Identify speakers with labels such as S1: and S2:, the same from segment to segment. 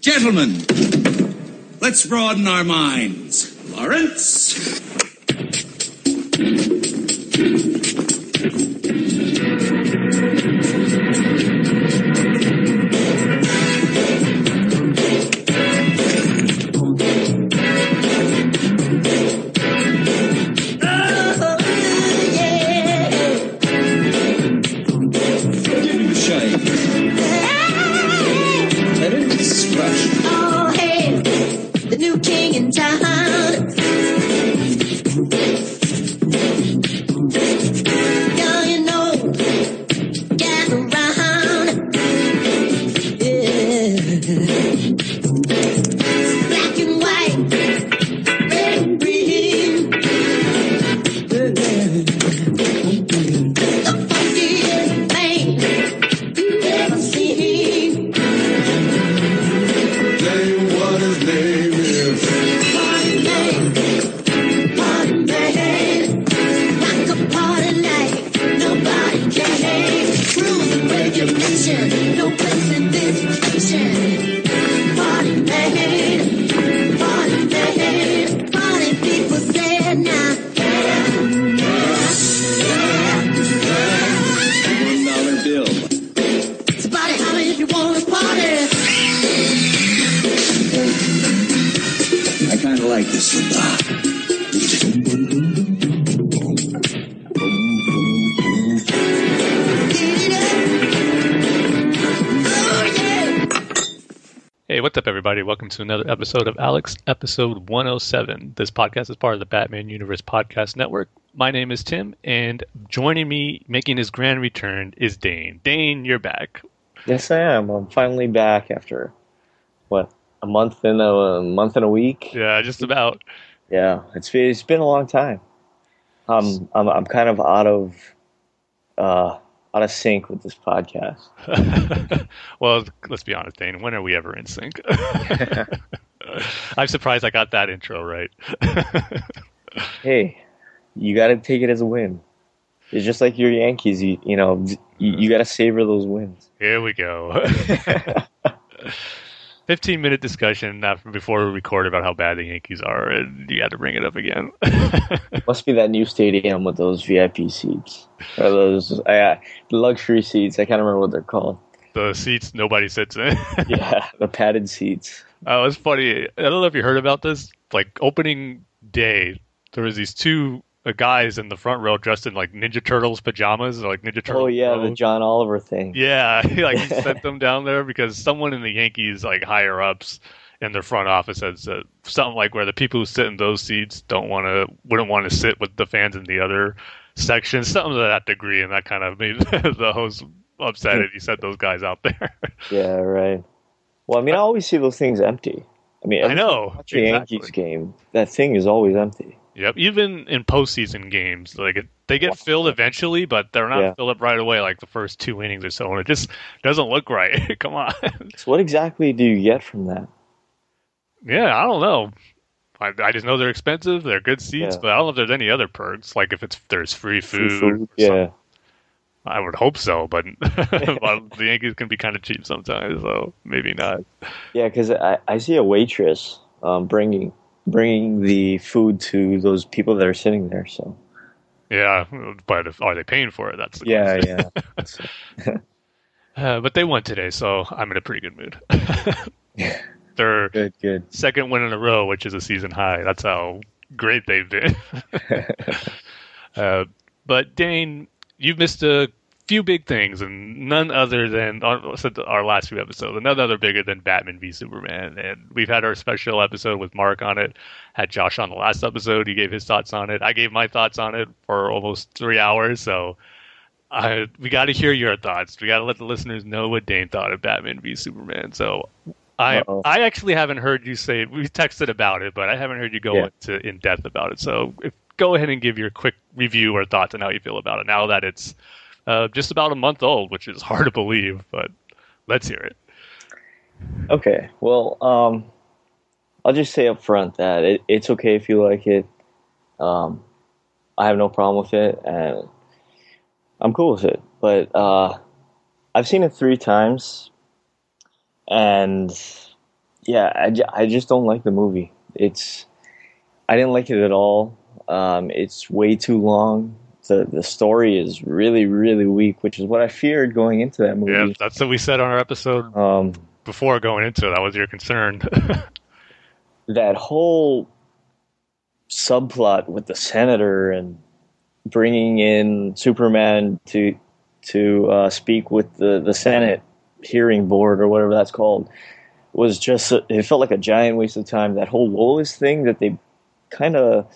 S1: Gentlemen, let's broaden our minds. Lawrence?
S2: To another episode of Alex, episode 107. This podcast is part of the Batman Universe Podcast Network. My name is Tim, and joining me, making his grand return, is Dane. Dane, you're back.
S3: Yes, I am. I'm finally back after what a month and a, a month and a week.
S2: Yeah, just about.
S3: Yeah, it's been, it's been a long time. Um, I'm I'm kind of out of uh out of sync with this podcast.
S2: well, let's be honest, Dane. When are we ever in sync? I'm surprised I got that intro right.
S3: Hey, you got to take it as a win. It's just like your Yankees. You you know you, you got to savor those wins.
S2: Here we go. 15 minute discussion before we record about how bad the Yankees are, and you had to bring it up again.
S3: Must be that new stadium with those VIP seats or those uh, luxury seats. I can't remember what they're called.
S2: the seats nobody sits in.
S3: Yeah, the padded seats.
S2: Oh, it's funny. I don't know if you heard about this. Like opening day, there was these two uh, guys in the front row dressed in like Ninja Turtles pajamas, or like Ninja Turtles.
S3: Oh yeah, the. John Oliver thing.
S2: yeah. he, like he sent them down there because someone in the Yankees, like higher ups in their front office, says uh, something like where the people who sit in those seats don't want to, wouldn't want to sit with the fans in the other section, something to that degree, and that kind of made the host upset. and he sent those guys out there.
S3: Yeah, right. Well, I mean, I always see those things empty. I mean,
S2: I know.
S3: A
S2: exactly.
S3: Yankees game, that thing is always empty.
S2: Yep, even in postseason games, like it, they get filled eventually, but they're not
S3: Yeah.
S2: filled up right away, like the first two innings or so, and it just doesn't look right. Come on,
S3: So, what exactly do you get from that?
S2: yeah, I don't know. I, I just know they're expensive. They're good seats,
S3: Yeah.
S2: but I don't know if there's any other perks. Like if it's there's free
S3: Free
S2: food.
S3: food?
S2: or
S3: Yeah.
S2: something. I would hope so, but, but the Yankees can be kind of cheap sometimes, so maybe not.
S3: Yeah, because I, I see a waitress um, bringing bringing the food to those people that are sitting there. So,
S2: Yeah, but if, are they paying for it? That's the
S3: yeah,
S2: question.
S3: yeah.
S2: Uh, but they won today, so I'm in a pretty good mood. They're
S3: good, good.
S2: second win in a row, which is a season high. That's how great they've been. uh, but Dane, you've missed a few big things, and none other than uh, our, our last few episodes, and none other bigger than Batman v Superman. And we've had our special episode with Mark on it. Had Josh on the last episode. He gave his thoughts on it. I gave my thoughts on it for almost three hours. So. I, we got to hear your thoughts. We got to let the listeners know what Dane thought of Batman v Superman. So, I
S3: Uh-oh.
S2: I actually haven't heard you say we texted about it, but I haven't heard you go
S3: Yeah.
S2: into in depth about it. So if, go ahead and give your quick review or thoughts on how you feel about it now that it's uh, just about a month old, which is hard to believe, but let's hear it.
S3: Okay. Well, um, I'll just say up front that it, it's okay if you like it. Um, I have no problem with it, and I'm cool with it. But uh, I've seen it three times, and yeah, I, I just don't like the movie. It's I didn't like it at all. Um, it's way too long. The the story is really really weak, which is what I feared going into that movie.
S2: Yeah, that's what we said on our episode
S3: Um,
S2: before going into it. That was your concern.
S3: that whole subplot with the senator and bringing in Superman to to uh, speak with the the Senate hearing board or whatever that's called was just it felt like a giant waste of time. That whole Lois thing that they kind of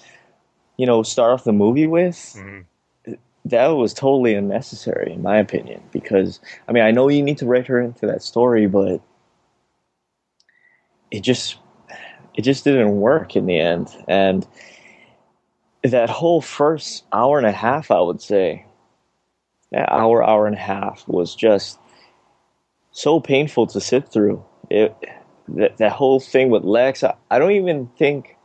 S3: you know start off the movie with
S2: Mhm.
S3: That was totally unnecessary in my opinion because I mean I know you need to write her into that story but it just it just didn't work in the end. And that whole first hour and a half I would say that hour hour and a half was just so painful to sit through. It that, that whole thing with Lex I, I don't even think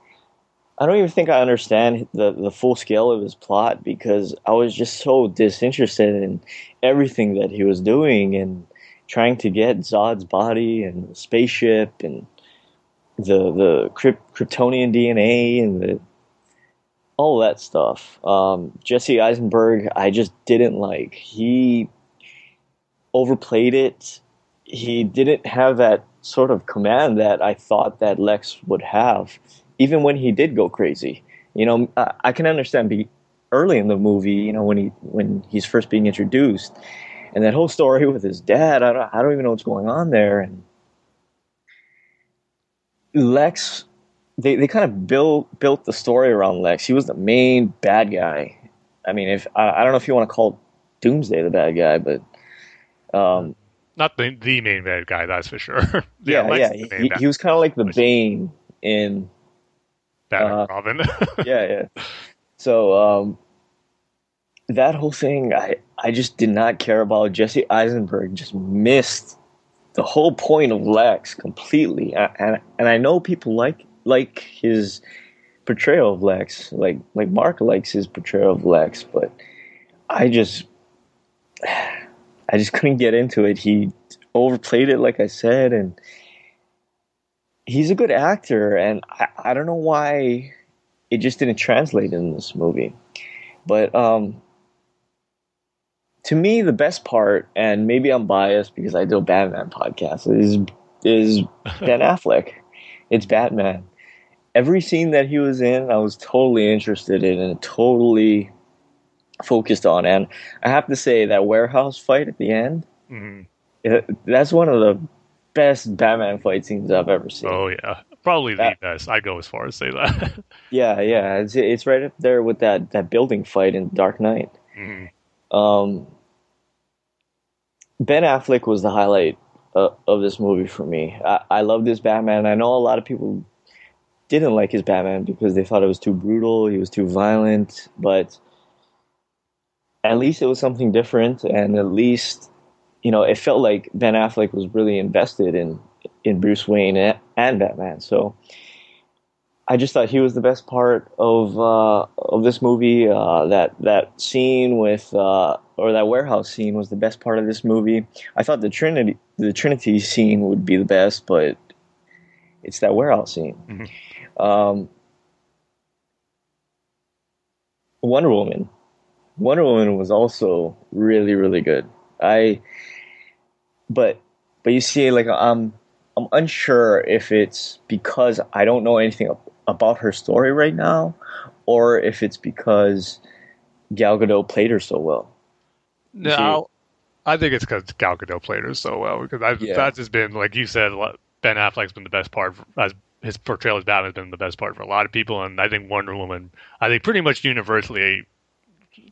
S3: I don't even think I understand the, the full scale of his plot because I was just so disinterested in everything that he was doing and trying to get Zod's body and the spaceship and the the Kryp- Kryptonian DNA and the all that stuff. Um, Jesse Eisenberg, I just didn't like. He overplayed it. He didn't have that sort of command that I thought that Lex would have even when he did go crazy. You know, I, I can understand be early in the movie, you know, when he when he's first being introduced, and that whole story with his dad. I don't, I don't even know what's going on there. And Lex, they, they kind of built built the story around Lex. He was the main bad guy. I mean, if I, I don't know if you want to call Doomsday the bad guy, but um,
S2: Not the the main bad guy, that's for sure.
S3: yeah,
S2: Lex
S3: yeah,
S2: main
S3: he, he was kind of like the Bane in
S2: Batman
S3: uh,
S2: Robin.
S3: yeah, yeah. So um, that whole thing, I I just did not care about. Jesse Eisenberg just missed the whole point of Lex completely, and and I know people like like his portrayal of Lex, like like Mark likes his portrayal of Lex, but I just I just couldn't get into it. He overplayed it, like I said, and he's a good actor, and I, I don't know why it just didn't translate in this movie. But um, to me, the best part, and maybe I'm biased because I do a Batman podcast, is is Ben Affleck. It's Batman. Every scene that he was in, I was totally interested in and totally focused on. And I have to say that warehouse fight at the end,
S2: Mhm.
S3: it, that's one of the best Batman fight scenes I've ever seen.
S2: Oh yeah, probably the
S3: That-
S2: best. I'd go as far as say that.
S3: Yeah, yeah, it's it's right up there with that that building fight in Dark Knight.
S2: Mhm.
S3: Um, ben Affleck was the highlight uh, of this movie for me. I, I love this Batman. I know a lot of people didn't like his Batman because they thought it was too brutal, he was too violent, but at least it was something different, and at least you know it felt like Ben Affleck was really invested in in Bruce Wayne and, and Batman. So. I just thought he was the best part of uh, of this movie. Uh, that that scene with uh, or that warehouse scene was the best part of this movie. I thought the Trinity the Trinity scene would be the best, but it's that warehouse scene. Um, Wonder Woman. Wonder Woman was also really really good. I but but you see like I'm I'm unsure if it's because I don't know anything about her story right now, or if it's because Gal Gadot played her so well.
S2: No, I'll- think it's because Gal Gadot played her so well. Because I've,
S3: Yeah.
S2: that's just been like you said. Ben Affleck's been the best part. For, as his portrayal as Batman has been the best part for a lot of people, and I think Wonder Woman. I think pretty much universally,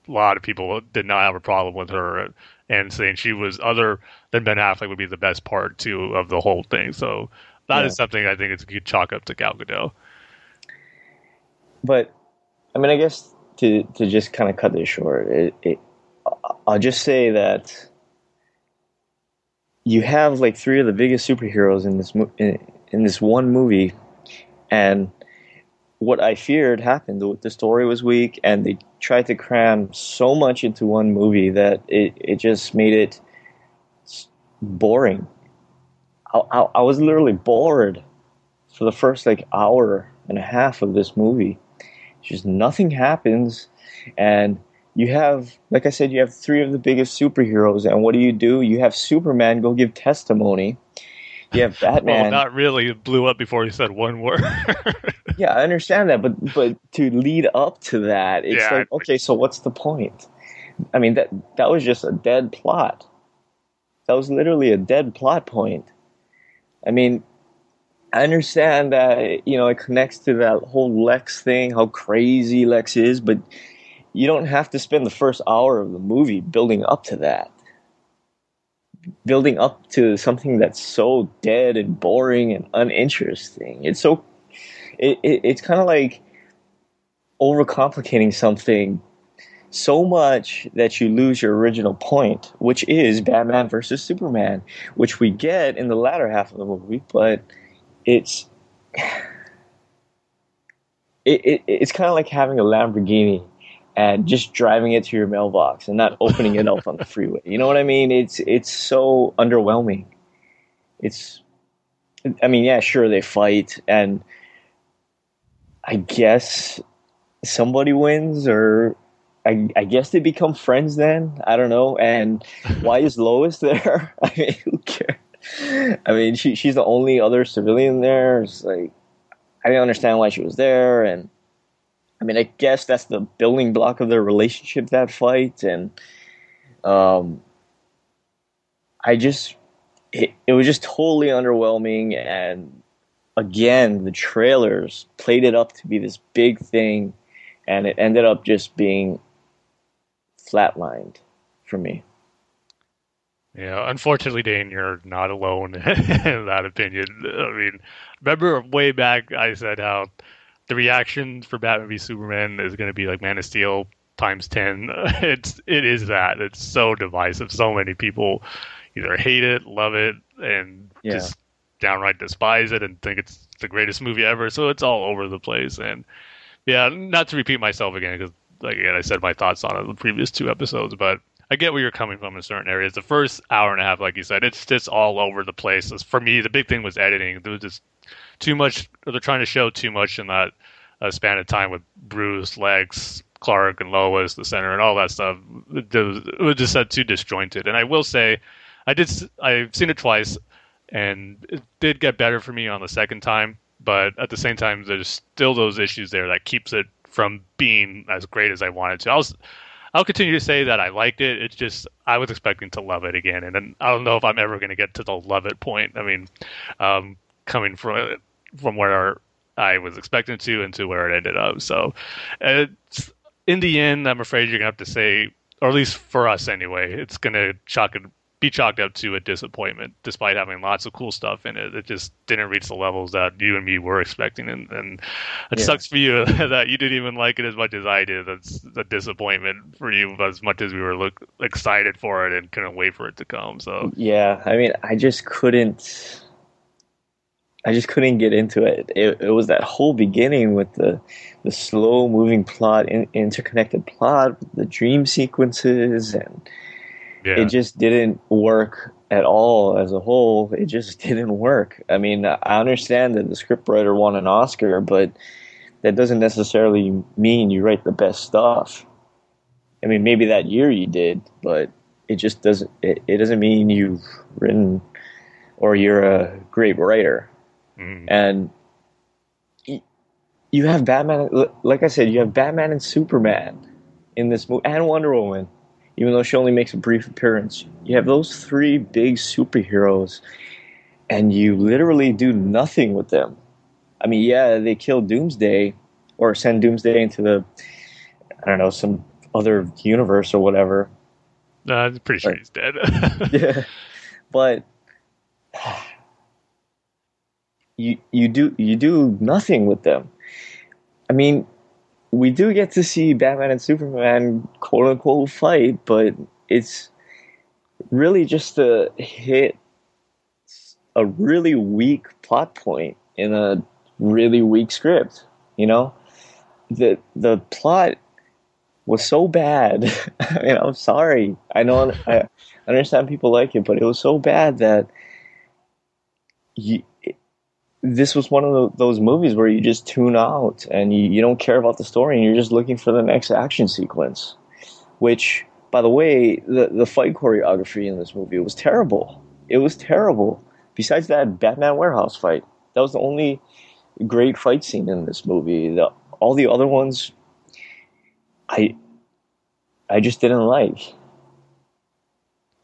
S2: a lot of people did not have a problem with her, and saying she was other than Ben Affleck would be the best part too of the whole thing. So that is
S3: Yeah.
S2: something I think it's a good chalk up to Gal Gadot.
S3: But I mean, I guess to to just kind of cut this short, it, it, I'll just say that you have like three of the biggest superheroes in this mo- in, in this one movie, and what I feared happened. The, the story was weak, and they tried to cram so much into one movie that it it just made it boring. I, I, I was literally bored for the first like hour and a half of this movie. Just nothing happens, and you have, like I said, you have three of the biggest superheroes, and what do you do? You have Superman go give testimony. You have Batman.
S2: well, not really. It blew up before he said one word.
S3: yeah, I understand that, but but to lead up to that, it's
S2: Yeah.
S3: like okay, so what's the point? I mean that that was just a dead plot. That was literally a dead plot point. I mean, I understand that you know it connects to that whole Lex thing, how crazy Lex is, but you don't have to spend the first hour of the movie building up to that. Building up to something that's so dead and boring and uninteresting. It's so it, it it's kind of like overcomplicating something so much that you lose your original point, which is Batman versus Superman, which we get in the latter half of the movie, but it's it, it it's kind of like having a Lamborghini and just driving it to your mailbox and not opening it up on the freeway. You know what I mean? It's it's so underwhelming. It's I mean, yeah, sure they fight and I guess somebody wins or I, I guess they become friends then. I don't know. And why is Lois there? I mean, who cares? I mean, she she's the only other civilian there. It's like I didn't understand why she was there, and I mean, I guess that's the building block of their relationship. That fight, and um, I just it, it was just totally underwhelming. And again, the trailers played it up to be this big thing, and it ended up just being flatlined for me.
S2: Yeah, unfortunately, Dane, you're not alone in that opinion. I mean, remember way back I said how the reaction for Batman v Superman is going to be like Man of Steel times ten. It's it is that. It's so divisive. So many people either hate it, love it, and
S3: Yeah.
S2: just downright despise it and think it's the greatest movie ever. So it's all over the place. And yeah, not to repeat myself again because like again, I said my thoughts on it in the previous two episodes, but I get where you're coming from in certain areas. The first hour and a half, like you said, it's just all over the place. For me, the big thing was editing. There was just too much. They're trying to show too much in that uh, span of time with Bruce, Lex, Clark, and Lois, the center, and all that stuff. It was, it was just said too disjointed. And I will say, I did. I've seen it twice, and it did get better for me on the second time. But at the same time, there's still those issues there that keeps it from being as great as I wanted to. I was, I'll continue to say that I liked it. It's just I was expecting to love it again, and then I don't know if I'm ever going to get to the love it point. I mean, um, coming from from where I was expecting to into where it ended up. So, in the end, I'm afraid you're gonna have to say, or at least for us anyway, it's gonna chalk it, be chalked up to a disappointment, despite having lots of cool stuff in it. It just didn't reach the levels that you and me were expecting, and, and it
S3: Yeah.
S2: sucks for you that you didn't even like it as much as I did. That's a disappointment for you, as much as we were look excited for it and couldn't wait for it to come. So.
S3: Yeah, I mean, I just couldn't. I just couldn't get into it. It, it was that whole beginning with the the slow moving plot, in, interconnected plot, the dream sequences, and
S2: Yeah.
S3: it just didn't work at all as a whole. It just didn't work. I mean, I understand that the scriptwriter won an Oscar, but that doesn't necessarily mean you write the best stuff. I mean, maybe that year you did, but it just doesn't. It, it doesn't mean you've written or you're a great writer.
S2: Mm.
S3: And you have Batman. Like I said, you have Batman and Superman in this movie, and Wonder Woman, even though she only makes a brief appearance. You have those three big superheroes, and you literally do nothing with them. I mean, yeah, they kill Doomsday or send Doomsday into the, I don't know, some other universe or whatever.
S2: Uh, I'm pretty sure
S3: Right.
S2: he's dead.
S3: yeah, but you you do you do nothing with them. I mean, we do get to see Batman and Superman quote unquote fight, but it's really just to hit a really weak plot point in a really weak script. You know, the the plot was so bad. I mean, I'm sorry. I know I understand people like it, but it was so bad that you, this was one of those movies where you just tune out and you, you don't care about the story and you're just looking for the next action sequence. Which, by the way, the, the fight choreography in this movie was terrible. It was terrible. Besides that Batman warehouse fight, that was the only great fight scene in this movie. The, all the other ones, I, I just didn't like.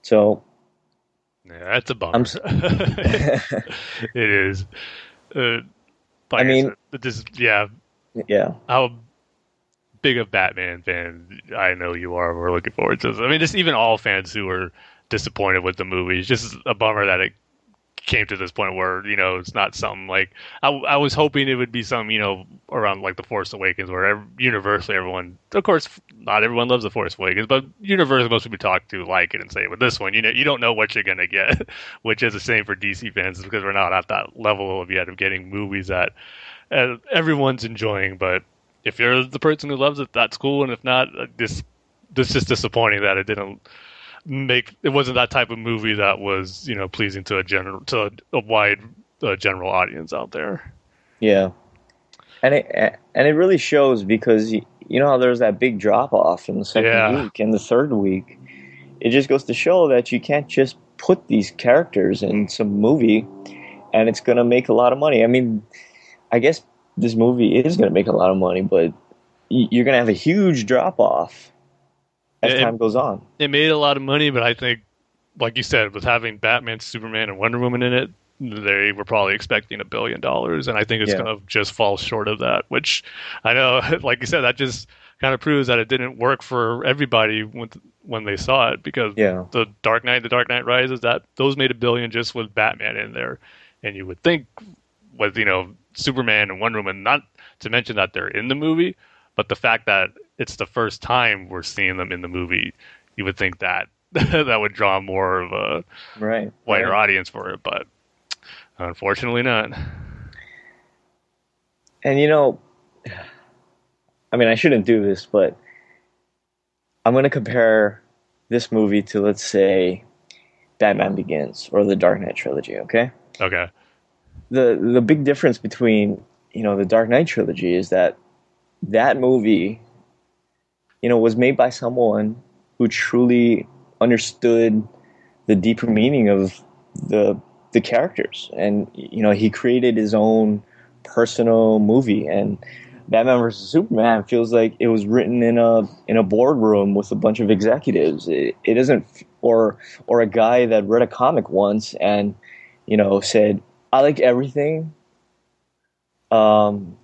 S3: So
S2: Yeah, that's a bummer.
S3: I'm
S2: it is. Uh, like
S3: I mean-
S2: just yeah,
S3: yeah,
S2: how big a Batman fan I know you are. We're looking forward to this. I mean, just even all fans who were disappointed with the movie. It's just a bummer that it came to this point where you know it's not something like I, I was hoping it would be something you know around like the Force Awakens where ev- universally everyone of course not everyone loves the Force Awakens but universally most people talk to like it and say it. but this one you know you don't know what you're gonna get which is the same for DC fans because we're not at that level of yet of getting movies that uh, everyone's enjoying but if you're the person who loves it that's cool and if not uh, this this is disappointing that it didn't make it wasn't that type of movie that was you know pleasing to a general to a, a wide uh, general audience out there.
S3: yeah, and it and it really shows because you, you know how there's that big drop off in the second
S2: Yeah.
S3: week and the third week. It just goes to show that you can't just put these characters in some movie and it's going to make a lot of money. I mean, I guess this movie is going to make a lot of money, but you're going to have a huge drop off as
S2: it-
S3: time goes on.
S2: It made a lot of money, but I think, like you said, with having Batman, Superman, and Wonder Woman in it, they were probably expecting a billion dollars, and I think it's
S3: Yeah.
S2: going to just fall short of that. Which I know, like you said, that just kind of proves that it didn't work for everybody when when they saw it because
S3: Yeah.
S2: the Dark Knight, the Dark Knight Rises, that those made a billion just with Batman in there, and you would think with you know Superman and Wonder Woman, not to mention that they're in the movie, but the fact that it's the first time we're seeing them in the movie, you would think that that would draw more of a
S3: Right.
S2: wider
S3: right.
S2: audience for it, but unfortunately not.
S3: And you know, I mean, I shouldn't do this, but I'm going to compare this movie to, let's say, Batman Begins or the Dark Knight trilogy. Okay,
S2: Okay.
S3: the the big difference between you know the Dark Knight trilogy is that that movie, you know, was made by someone who truly understood the deeper meaning of the the characters, and you know, he created his own personal movie and. Batman vs Superman feels like it was written in a in a boardroom with a bunch of executives. It, it isn't, or or a guy that read a comic once and you know said, "I like everything. Um,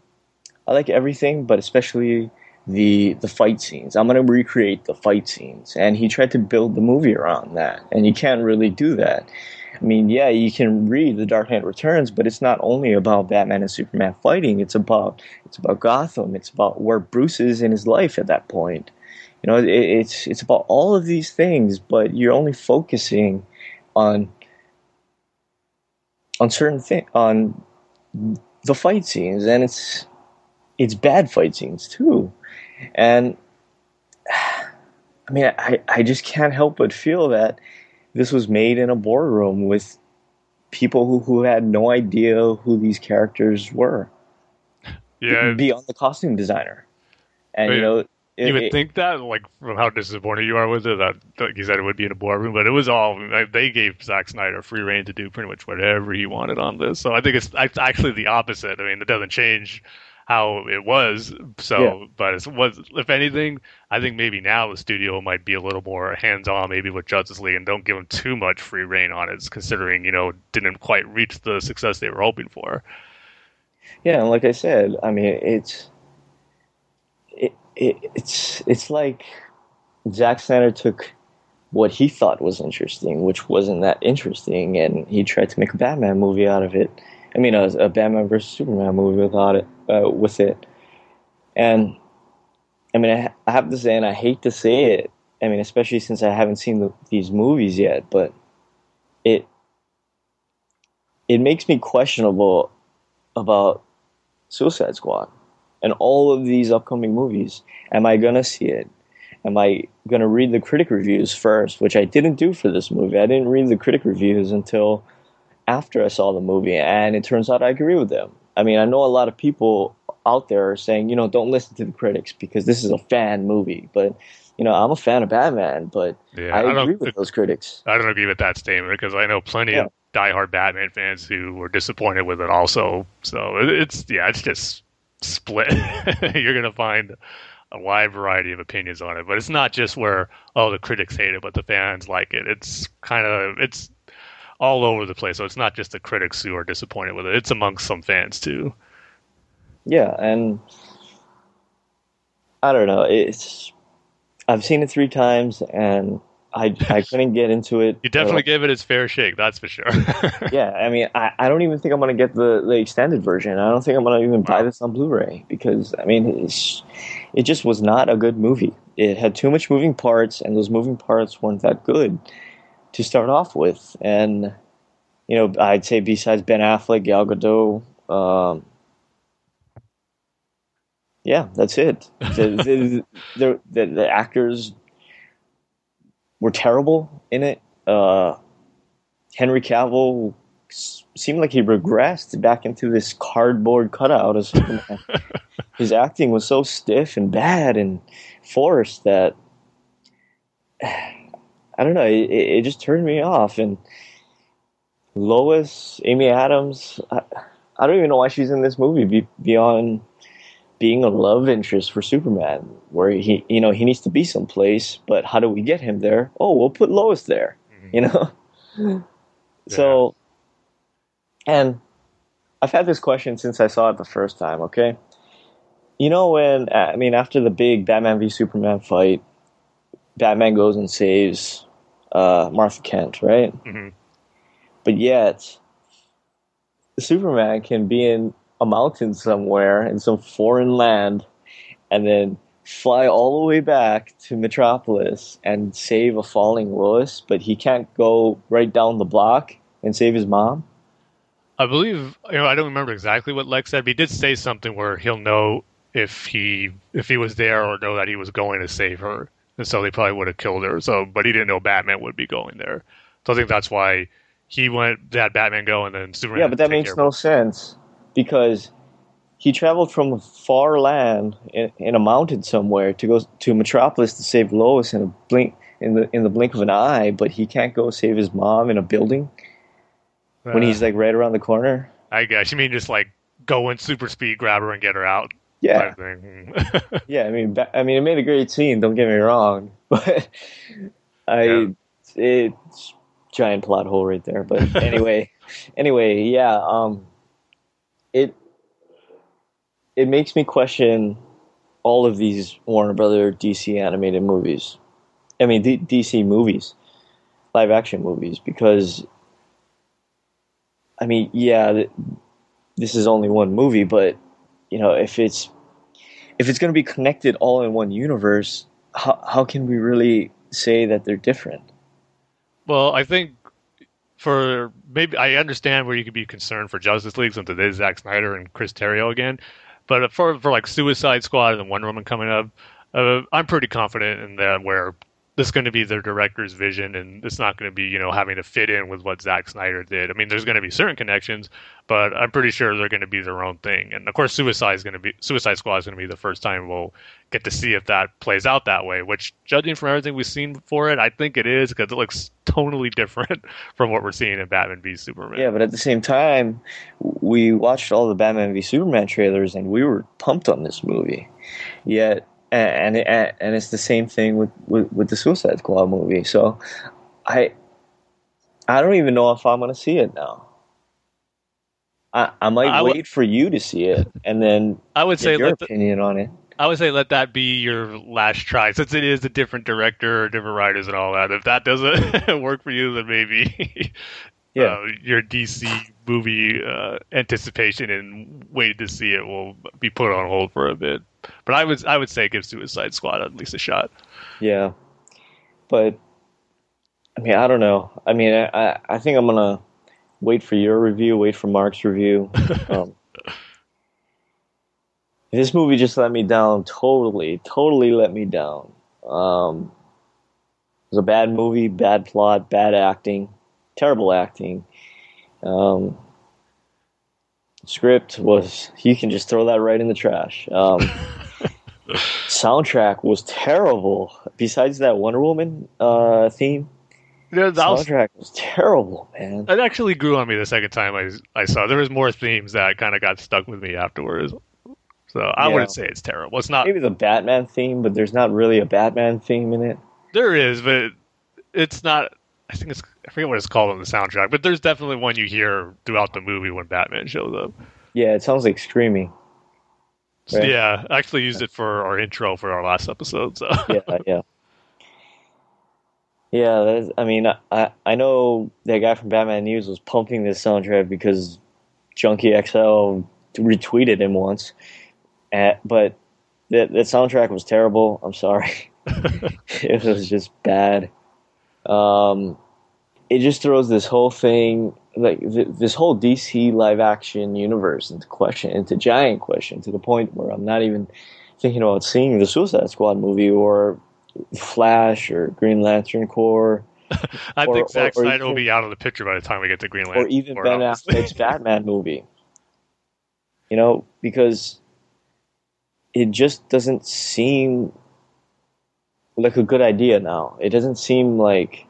S3: I like everything, but especially the the fight scenes. I'm gonna recreate the fight scenes." And he tried to build the movie around that, and you can't really do that. I mean, yeah, you can read The Dark Knight Returns, but it's not only about Batman and Superman fighting. It's about it's about Gotham. It's about where Bruce is in his life at that point. You know, it, it's it's about all of these things, but you're only focusing on on certain thing on the fight scenes, and it's it's bad fight scenes too. And I mean, I I just can't help but feel that this was made in a boardroom with people who, who had no idea who these characters were
S2: Yeah.
S3: beyond the costume designer. And
S2: Wait,
S3: you know, it,
S2: you would
S3: it-
S2: think that, like, from how disappointed you are with it, that, like you said, it would be in a boardroom, but it was all, like, they gave Zack Snyder free reign to do pretty much whatever he wanted on this. So I think it's, it's actually the opposite. I mean, it doesn't change how it was. So,
S3: Yeah.
S2: but it's was, if anything, I think maybe now the studio might be a little more hands on, maybe with Justice League, and don't give them too much free reign on it, considering, you know, didn't quite reach the success they were hoping for.
S3: Yeah, and like I said, I mean, it's it, it it's it's like Zack Snyder took what he thought was interesting, which wasn't that interesting, and he tried to make a Batman movie out of it. I mean, a, a Batman versus Superman movie without it, uh, with it. And I mean, I, I have to say, and I hate to say it. I mean, especially since I haven't seen the, these movies yet, but it it makes me questionable about Suicide Squad and all of these upcoming movies. Am I gonna see it? Am I gonna read the critic reviews first, which I didn't do for this movie? I didn't read the critic reviews until after I saw the movie, and it turns out I agree with them. I mean, I know a lot of people out there are saying, you know, don't listen to the critics because this is a fan movie. But you know, I'm a fan of Batman, but
S2: Yeah,
S3: I
S2: I don't
S3: agree with those critics.
S2: I don't agree with that statement because I know plenty
S3: Yeah.
S2: of diehard Batman fans who were disappointed with it also. So it's yeah, it's just split. You're gonna find a wide variety of opinions on it, but it's not just where oh the critics hate it, but the fans like it. It's kind of it's all over the place. So it's not just the critics who are disappointed with it; it's amongst some fans too.
S3: Yeah, and I don't know. It's I've seen it three times, and I I couldn't get into it.
S2: You definitely gave it its fair shake, that's for sure.
S3: Yeah, I mean, I, I don't even think I'm gonna get the, the extended version. I don't think I'm gonna even buy this on Blu-ray because I mean, it's, it just was not a good movie. It had too much moving parts, and those moving parts weren't that good to start off with. And you know, I'd say besides Ben Affleck, Gal Gadot, um, yeah, that's it. The, the, the, the, actors were terrible in it. Uh, Henry Cavill s- seemed like he regressed back into this cardboard cutout of Superman. His acting was so stiff and bad and forced that I don't know. It, it just turned me off. And Lois, Amy Adams, I, I don't even know why she's in this movie be, beyond being a love interest for Superman, where he, you know, he needs to be someplace. But how do we get him there? Oh, we'll put Lois there. Mm-hmm. You know. So, and I've had this question since I saw it the first time. Okay, you know when I mean after the big Batman v Superman fight, Batman goes and saves uh, Martha Kent, right?
S2: Mhm.
S3: But yet, Superman can be in a mountain somewhere in some foreign land, and then fly all the way back to Metropolis and save a falling Lois, but he can't go right down the block and save his mom.
S2: I believe you know I don't remember exactly what Lex said, but he did say something where he'll know if he if he was there or know that he was going to save her, and so they probably would have killed her. So, but he didn't know Batman would be going there. So I think that's why he went that Batman go and then Superman.
S3: Yeah, but that makes no sense because he traveled from a far land in, in a mountain somewhere to go to Metropolis to save Lois in a blink in the in the blink of an eye, but he can't go save his mom in a building
S2: it.
S3: when
S2: Uh,
S3: he's like right around the corner.
S2: I guess you mean just like go in super speed, grab her, and get her out.
S3: Yeah, yeah. I mean, I mean, it made a great scene. Don't get me wrong, but I
S2: Yeah.
S3: it's giant plot hole right there. But anyway, anyway, yeah. Um, it it makes me question all of these Warner Brother DC animated movies. I mean, D- DC movies, live action movies, because I mean, yeah, th- this is only one movie, but you know, if it's if it's going to be connected all in one universe, how how can we really say that they're different?
S2: Well, I think for maybe I understand where you could be concerned for Justice League since it is Zack Snyder and Chris Terrio again, but for for like Suicide Squad and the Wonder Woman coming up, uh, I'm pretty confident in that where this is going to be their director's vision and it's not going to be you know having to fit in with what Zack Snyder did. I mean, there's going to be certain connections, but I'm pretty sure they're going to be their own thing. And of course, Suicide is going to be Suicide Squad is going to be the first time we'll get to see if that plays out that way. Which, judging from everything we've seen for it, I think it is because it looks totally different from what we're seeing in Batman v Superman.
S3: Yeah, but at the same time, we watched all the Batman v Superman trailers and we were pumped on this movie. Yet, and and, and it's the same thing with, with, with the Suicide Squad movie. So, I I don't even know if I'm going to see it now. I, I might
S2: I would-
S3: wait for you to see it and then
S2: I would say
S3: your
S2: let the,
S3: opinion on it.
S2: I would say let that be your last try, since it is a different director, or different writers, and all that. If that doesn't work for you, then maybe
S3: Yeah.
S2: uh, your DC movie uh, anticipation and waiting to see it will be put on hold for a bit. But I would I would say give Suicide Squad at least a shot.
S3: Yeah, but I mean, I don't know. I mean, I I- think I'm gonna wait for your review, wait for Mark's review. Um, this movie just let me down totally, totally let me down. Um, it was a bad movie, bad plot, bad acting, terrible acting, Um, script was you can just throw that right in the trash. Um, soundtrack was terrible. Besides that Wonder Woman uh, theme,
S2: Yeah, was,
S3: soundtrack was terrible, man.
S2: it actually grew on me the second time I I saw. There was more themes that kind of got stuck with me afterwards. So I
S3: Yeah.
S2: wouldn't say it's terrible. It's not.
S3: Maybe the Batman theme, but there's not really a Batman theme in it.
S2: There is, but it's not. I think it's. I forget what it's called on the soundtrack, but there's definitely one you hear throughout the movie when Batman shows up.
S3: Yeah, it sounds like screaming. Right.
S2: Yeah, I actually used it for our intro for our last episode. So
S3: yeah, yeah. Yeah, I mean, I I know that guy from Batman News was pumping this soundtrack because Junkie XL retweeted him once, Uh but that that soundtrack was terrible. I'm sorry, it was just bad. Um, it just throws this whole thing, like th- this whole DC live action universe, into question, into giant question, to the point where I'm not even thinking about seeing the Suicide Squad movie or Flash or Green Lantern Corps
S2: I
S3: Or-
S2: think Zack Snyder will be out of the picture by the time we get to Green Lantern.
S3: or even
S2: Corps,
S3: Ben. Affleck's Batman movie. You know, because it just doesn't seem like a good idea now. It doesn't seem like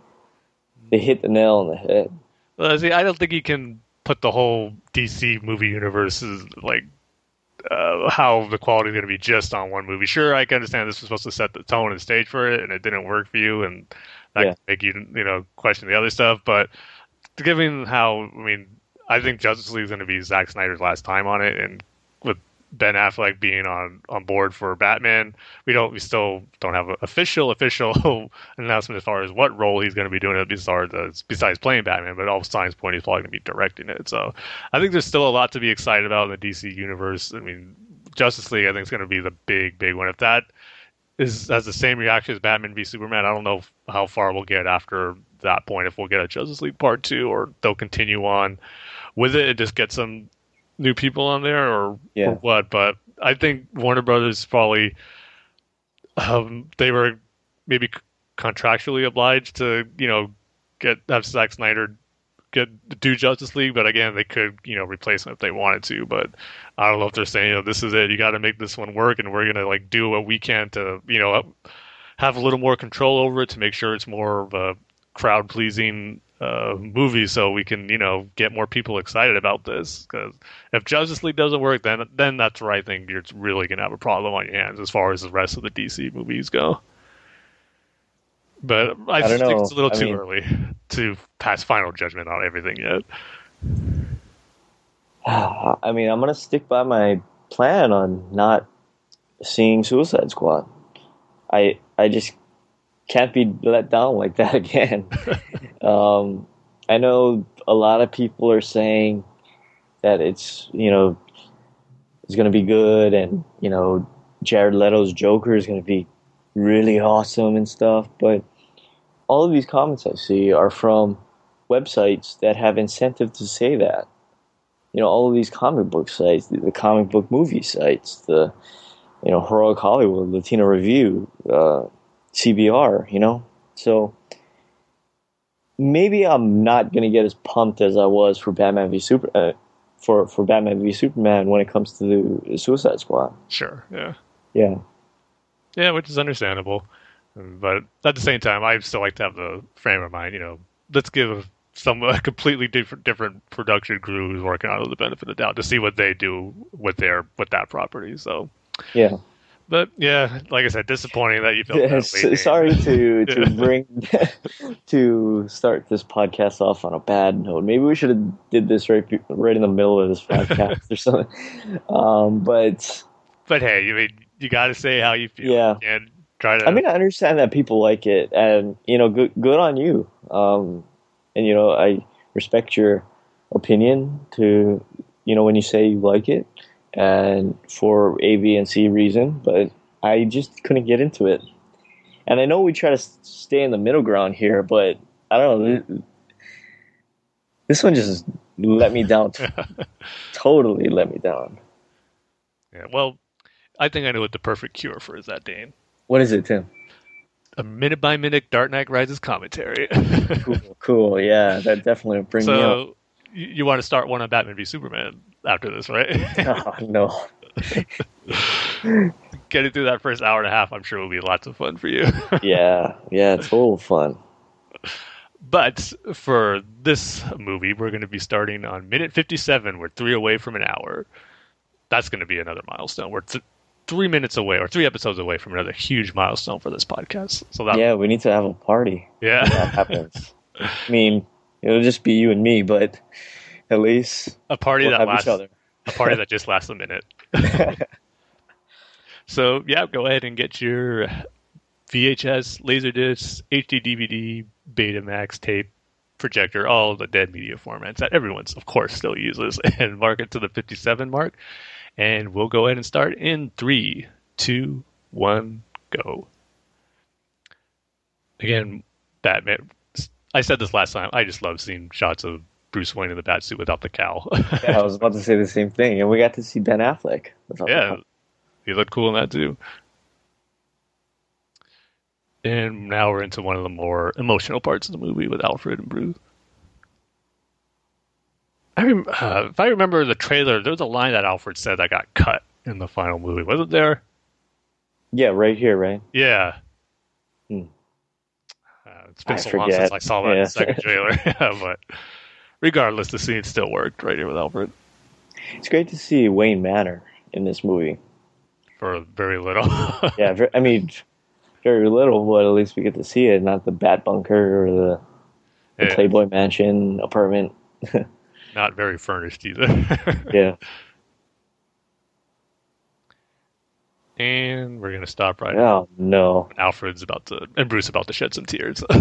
S3: they hit the nail on the head.
S2: Well, see, I don't think you can put the whole DC movie universe is like uh, how the quality is going to be just on one movie. Sure, I can understand this was supposed to set the tone and stage for it, and it didn't work for you, and that
S3: Yeah.
S2: make you you know question the other stuff. But given how I mean, I think Justice League is going to be Zack Snyder's last time on it, and Ben Affleck being on on board for Batman, we don't we still don't have an official official announcement as far as what role he's going to be doing besides besides playing Batman. But all signs point he's probably going to be directing it. So I think there's still a lot to be excited about in the DC universe. I mean, Justice League I think is going to be the big big one. If that is has the same reaction as Batman v Superman, I don't know how far we'll get after that point. If we'll get a Justice League Part Two, or they'll continue on with it and just get some new people on there, or,
S3: Yeah.
S2: or what. But I think Warner Brothers probably um, they were maybe contractually obliged to you know get have Zack Snyder get do Justice League, but again they could you know replace him if they wanted to. But I don't know if they're saying you know this is it, you got to make this one work, and we're gonna like do what we can to you know have a little more control over it to make sure it's more of a crowd pleasing uh, movie, so we can you know get more people excited about this. Because if Justice League doesn't work, then then that's where I think you're really gonna have a problem on your hands as far as the rest of the DC movies go. But I,
S3: I
S2: think
S3: know.
S2: it's a little
S3: I
S2: too
S3: mean-
S2: early to pass final judgment on everything yet.
S3: I mean, I'm gonna stick by my plan on not seeing Suicide Squad. I I just can't be let down like that again. um, I know a lot of people are saying that it's you know it's gonna be good, and you know Jared Leto's Joker is gonna be really awesome and stuff, but all of these comments I see are from websites that have incentive to say that you know all of these comic book sites, the, the comic book movie sites, the you know Heroic Hollywood, Latino Review, uh, CBR, you know. So maybe I'm not gonna get as pumped as I was for Batman v Super uh, for for Batman v Superman when it comes to the Suicide Squad.
S2: Sure, yeah.
S3: Yeah,
S2: Yeah, which is understandable. But at the same time, I still like to have the frame of mind, you know, let's give some a completely different different production crew who's working on it the benefit of the doubt to see what they do with their with that property. So,
S3: yeah.
S2: But yeah, like I said, disappointing that you felt that
S3: sorry to to bring to start this podcast off on a bad note. Maybe we should have did this right right in the middle of this podcast or something. Um, but
S2: But hey, you mean you got to say how you feel.
S3: Yeah.
S2: and try to.
S3: I mean, I understand that people like it, and you know, good good on you. Um, and you know, I respect your opinion to you know when you say you like it, and for A, B, and C reason. But I just couldn't get into it, and I know we try to stay in the middle ground here, but I don't know. This one just let me down. totally let me down.
S2: yeah, well, I think I know what the perfect cure for is that, Dane.
S3: What is it, Tim?
S2: A minute by minute Dark Knight Rises commentary.
S3: Cool, cool. Yeah, that definitely will bring me up.
S2: You, you want to start one on Batman v Superman after this, right?
S3: oh, no.
S2: Getting through that first hour and a half, I'm sure will be lots of fun for you.
S3: Yeah, yeah, total fun.
S2: but for this movie, we're going to be starting on minute 57. We're three away from an hour. That's going to be another milestone. We're th- three minutes away or three episodes away from another huge milestone for this podcast. So that
S3: Yeah, we need to have a party.
S2: yeah.
S3: that happens. I mean, it'll just be you and me, but at least
S2: a party
S3: we'll
S2: that lasts a party that just lasts a minute. so yeah, go ahead and get your VHS, Laserdisc, HD DVD, Betamax, tape, projector, all the dead media formats that everyone's of course still uses, and mark it to the 57 mark. And we'll go ahead and start in three, two, one, go. Again, Batman. I said this last time. I just love seeing shots of Bruce Wayne in the bat suit without the cowl.
S3: Yeah, I was about to say the same thing, and we got to see Ben Affleck. without the
S2: Yeah, he looked cool in that too. And now we're into one of the more emotional parts of the movie with Alfred and Bruce. I rem- uh, if I remember the trailer, there was a line that Alfred said that got cut in the final movie, wasn't there?
S3: yeah, right here, right?
S2: Yeah. It's been
S3: I
S2: so long since. I saw that
S3: Yeah.
S2: second trailer, but regardless, the scene still worked right here with Alfred
S3: It's great to see Wayne Manor in this movie.
S2: for very little.
S3: Yeah, ver- I mean, very little, but at least we get to see it, not the Bat Bunker or the, the
S2: Yeah.
S3: Playboy Mansion apartment.
S2: Not very furnished either.
S3: Yeah,
S2: and we're gonna stop right
S3: oh no,
S2: Alfred's about to and Bruce about to shed some tears.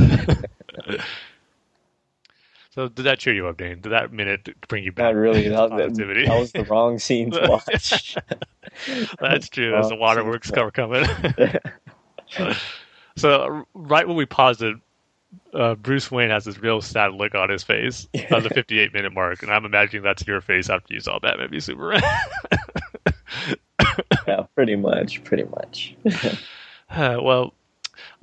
S2: so did that cheer you up, Dane? Did that minute bring you back?
S3: not really. That,
S2: positivity?
S3: that was the wrong scene to watch.
S2: That's true. There's the waterworks cover coming. so right when we paused it, uh, Bruce Wayne has this real sad look on his face on the 58 minute mark, and I'm imagining that's your face after you saw Batman v Superman.
S3: Yeah, pretty much, pretty much.
S2: Uh, well,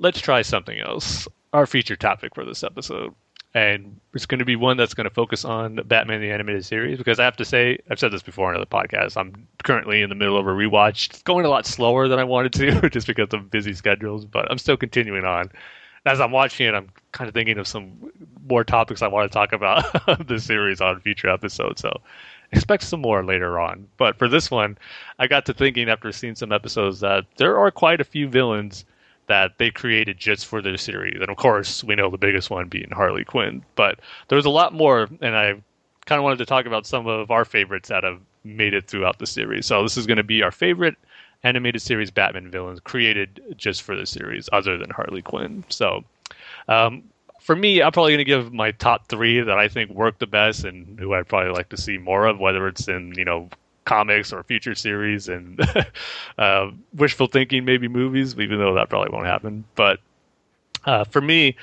S2: let's try something else. Our feature topic for this episode. And it's going to be one that's going to focus on Batman the Animated Series because I have to say, I've said this before on other podcasts. I'm currently in the middle of a rewatch. It's going a lot slower than I wanted to just because of busy schedules, but I'm still continuing on. As I'm watching it, I'm kind of thinking of some more topics I want to talk about the series on future episodes. So expect some more later on. But for this one, I got to thinking after seeing some episodes that there are quite a few villains that they created just for their series. And of course, we know the biggest one being Harley Quinn. But there's a lot more, and I kind of wanted to talk about some of our favorites that have made it throughout the series. So this is going to be our favorite animated series Batman villains created just for the series, other than Harley Quinn. So um, for me, I'm probably going to give my top three that I think work the best and who I'd probably like to see more of, whether it's in you know comics or future series and uh, wishful thinking, maybe movies, even though that probably won't happen. But uh, for me,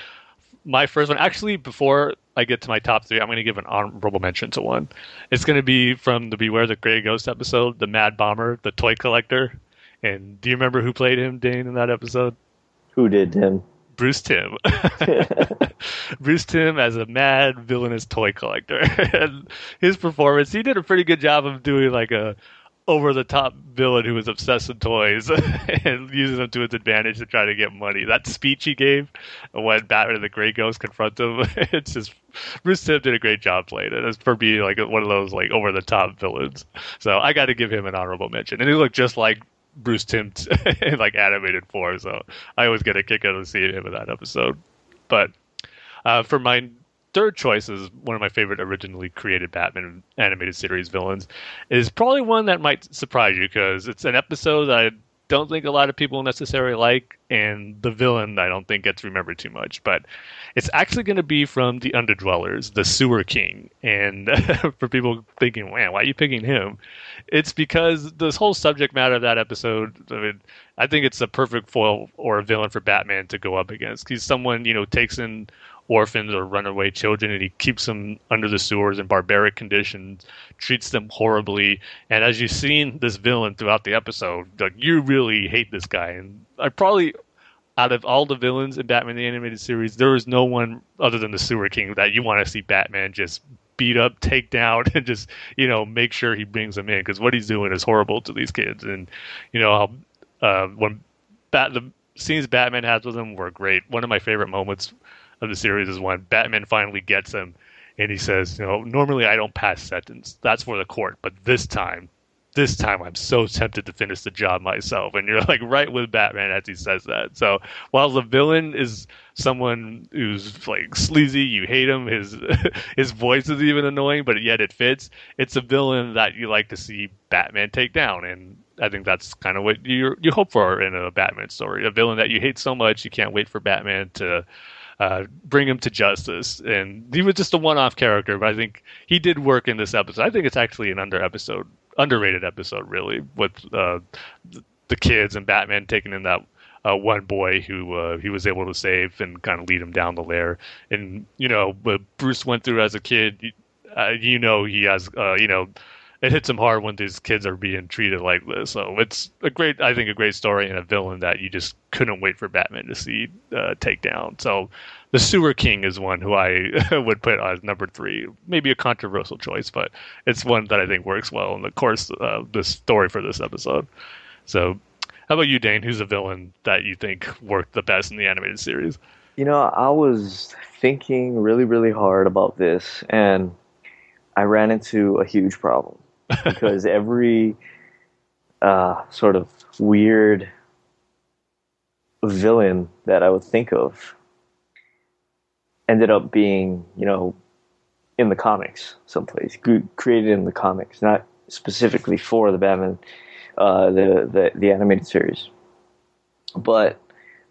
S2: my first one, actually, before I get to my top three, I'm going to give an honorable mention to one. It's going to be from the Beware the Gray Ghost episode, the Mad Bomber, the toy collector. And do you remember who played him, Dane, in that episode?
S3: Who did Tim?
S2: Bruce Timm. Bruce Timm as a mad villainous toy collector. and his performance, he did a pretty good job of doing like a over the top villain who was obsessed with toys and using them to his advantage to try to get money. That speech he gave when Batman and the Grey Ghost confront him, it's just Bruce Timm did a great job playing it. As for being like one of those like over the top villains. So I got to give him an honorable mention. And he looked just like Bruce Timm in like animated form. So I always get a kick out of seeing him in that episode. But uh, for my third choice is one of my favorite originally created Batman animated series villains is probably one that might surprise you because it's an episode that I don't think a lot of people necessarily like, and the villain I don't think gets remembered too much. But it's actually going to be from the Underdwellers, the Sewer King. And for people thinking, man, why are you picking him? It's because this whole subject matter of that episode, I mean, I think it's a perfect foil or a villain for Batman to go up against. He's someone, you know, takes in orphans or runaway children and he keeps them under the sewers in barbaric conditions, treats them horribly. And as you've seen this villain throughout the episode, like you really hate this guy. And I probably out of all the villains in Batman the Animated Series, there is no one other than the Sewer King that you want to see Batman just beat up, take down, and just you know make sure he brings them in because what he's doing is horrible to these kids. And you know how uh, when Bat the scenes Batman has with him were great. One of my favorite moments of the series is when Batman finally gets him and he says, you know, normally I don't pass sentence. That's for the court, but this time this time I'm so tempted to finish the job myself. And you're like right with Batman as he says that. So while the villain is someone who's like sleazy, you hate him, his his voice is even annoying, but yet it fits. It's a villain that you like to see Batman take down, and I think that's kind of what you you hope for in a Batman story. A villain that you hate so much, you can't wait for Batman to uh, bring him to justice. And he was just a one-off character, but I think he did work in this episode. I think it's actually an under episode underrated episode, really, with uh, the kids and Batman taking in that uh, one boy who uh, he was able to save and kind of lead him down the lair. And you know, what Bruce went through as a kid, uh, you know, he has, uh, you know, it hits him hard when these kids are being treated like this. So it's a great, I think, a great story and a villain that you just couldn't wait for Batman to see uh, take down. So the Sewer King is one who I would put as number three. Maybe a controversial choice, but it's one that I think works well in the course of the story for this episode. So, how about you, Dane? Who's a villain that you think worked the best in the animated series?
S3: You know, I was thinking really, really hard about this, and I ran into a huge problem because every uh, sort of weird villain that I would think of ended up being, you know, in the comics someplace, created in the comics, not specifically for the Batman, uh, the, the the animated series. But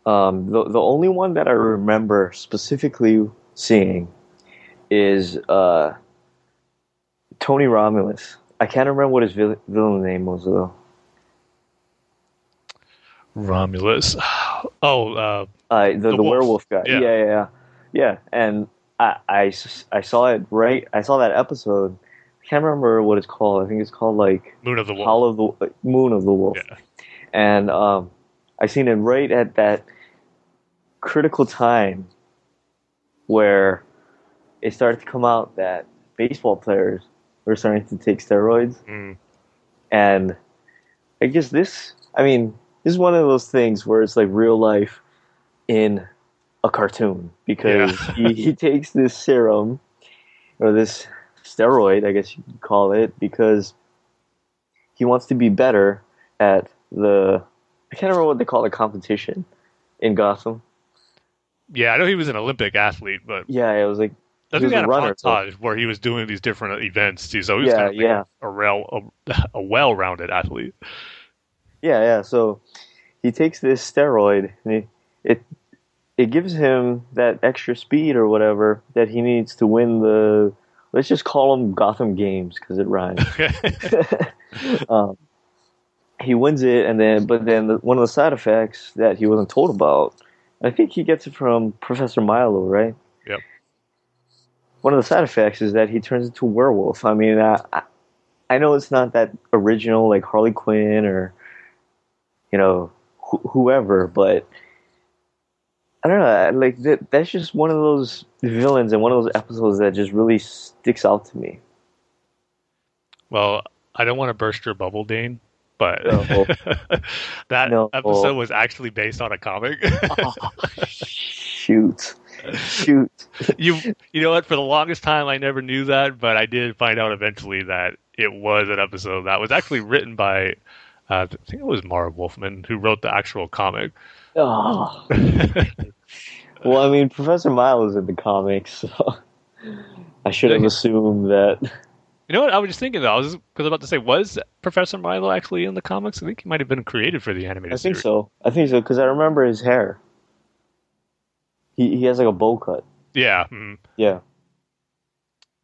S3: um, the the only one that I remember specifically seeing is uh, Tony Romulus. I can't remember what his villain, villain name was though.
S2: Romulus. Oh, uh,
S3: uh the, the, the werewolf guy. Yeah. yeah, yeah, yeah. Yeah, and I, I, I saw it right. I saw that episode. I can't remember what it's called. I think it's called like
S2: Moon of the Wolf.
S3: Howl of the Moon of the Wolf. Yeah. And um, I seen it right at that critical time where it started to come out that baseball players were starting to take steroids. Mm. And I guess this, I mean, this is one of those things where it's like real life in a cartoon because yeah. he, he takes this serum or this steroid, I guess you could call it, because he wants to be better at the I can't remember what they call the competition in Gotham.
S2: Yeah, I know he was an Olympic athlete, but
S3: yeah, it was like
S2: I think he had a runner, montage so. where he was doing these different events too. So he was
S3: yeah,
S2: kind of
S3: yeah.
S2: a, real, a, a well-rounded athlete.
S3: Yeah, yeah. So he takes this steroid, and he, it it gives him that extra speed or whatever that he needs to win the. Let's just call them Gotham games because it rhymes. um, he wins it, and then but then the, one of the side effects that he wasn't told about, I think he gets it from Professor Milo, right? One of the side effects is that he turns into a werewolf. I mean, I, I know it's not that original like Harley Quinn or you know wh- whoever, but I don't know. Like that, that's just one of those villains and one of those episodes that just really sticks out to me.
S2: Well, I don't want to burst your bubble, Dane, but no. that no. episode was actually based on a comic.
S3: oh, shoot, shoot.
S2: you you know what? For the longest time, I never knew that, but I did find out eventually that it was an episode that was actually written by. Uh, I think it was Marv Wolfman who wrote the actual comic.
S3: Oh. well, I mean, Professor Miles in the comics, so I should have assumed that.
S2: You know what? I was just thinking though. I was because about to say, was Professor Milo actually in the comics? I think he might have been created for the animated.
S3: I think
S2: series.
S3: so. I think so because I remember his hair. He he has like a bowl cut.
S2: Yeah. Mm.
S3: Yeah.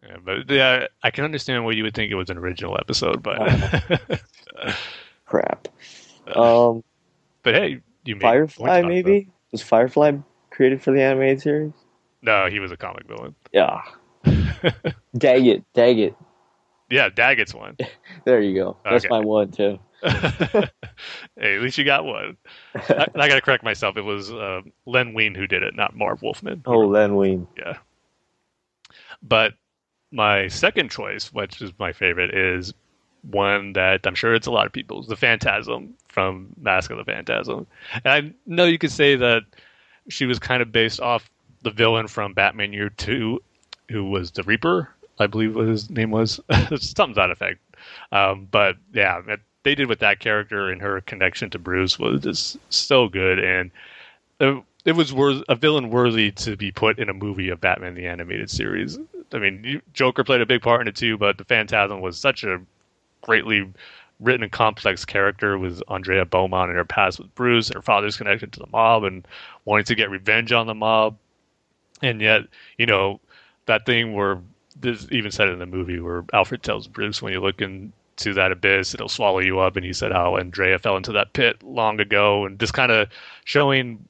S2: Yeah, but yeah, I can understand why you would think it was an original episode, but
S3: crap. Um,
S2: but hey, you
S3: Firefly maybe was Firefly created for the animated series?
S2: No, he was a comic villain.
S3: Yeah. Daggett, Daggett.
S2: Yeah, Daggett's one.
S3: there you go. That's okay. my one too.
S2: hey, at least you got one. I, I got to correct myself. It was uh, Len Wein who did it, not Marv Wolfman.
S3: Oh, Len Wein.
S2: Yeah. But my second choice, which is my favorite, is one that I'm sure it's a lot of people's, the Phantasm from Mask of the Phantasm. And I know you could say that she was kind of based off the villain from Batman Year Two, who was the Reaper, I believe what his name was, something to that effect. Um, but yeah, it, they did with that character and her connection to Bruce was just so good, and it, was worth, a villain worthy to be put in a movie of Batman the Animated Series. I mean, Joker played a big part in it too, but the Phantasm was such a greatly written and complex character with Andrea Beaumont and her past with Bruce, and her father's connection to the mob, and wanting to get revenge on the mob, and yet, you know, that thing where this even said in the movie where Alfred tells Bruce, when you look into that abyss, it'll swallow you up, and he said how Andrea fell into that pit long ago, and just kind of showing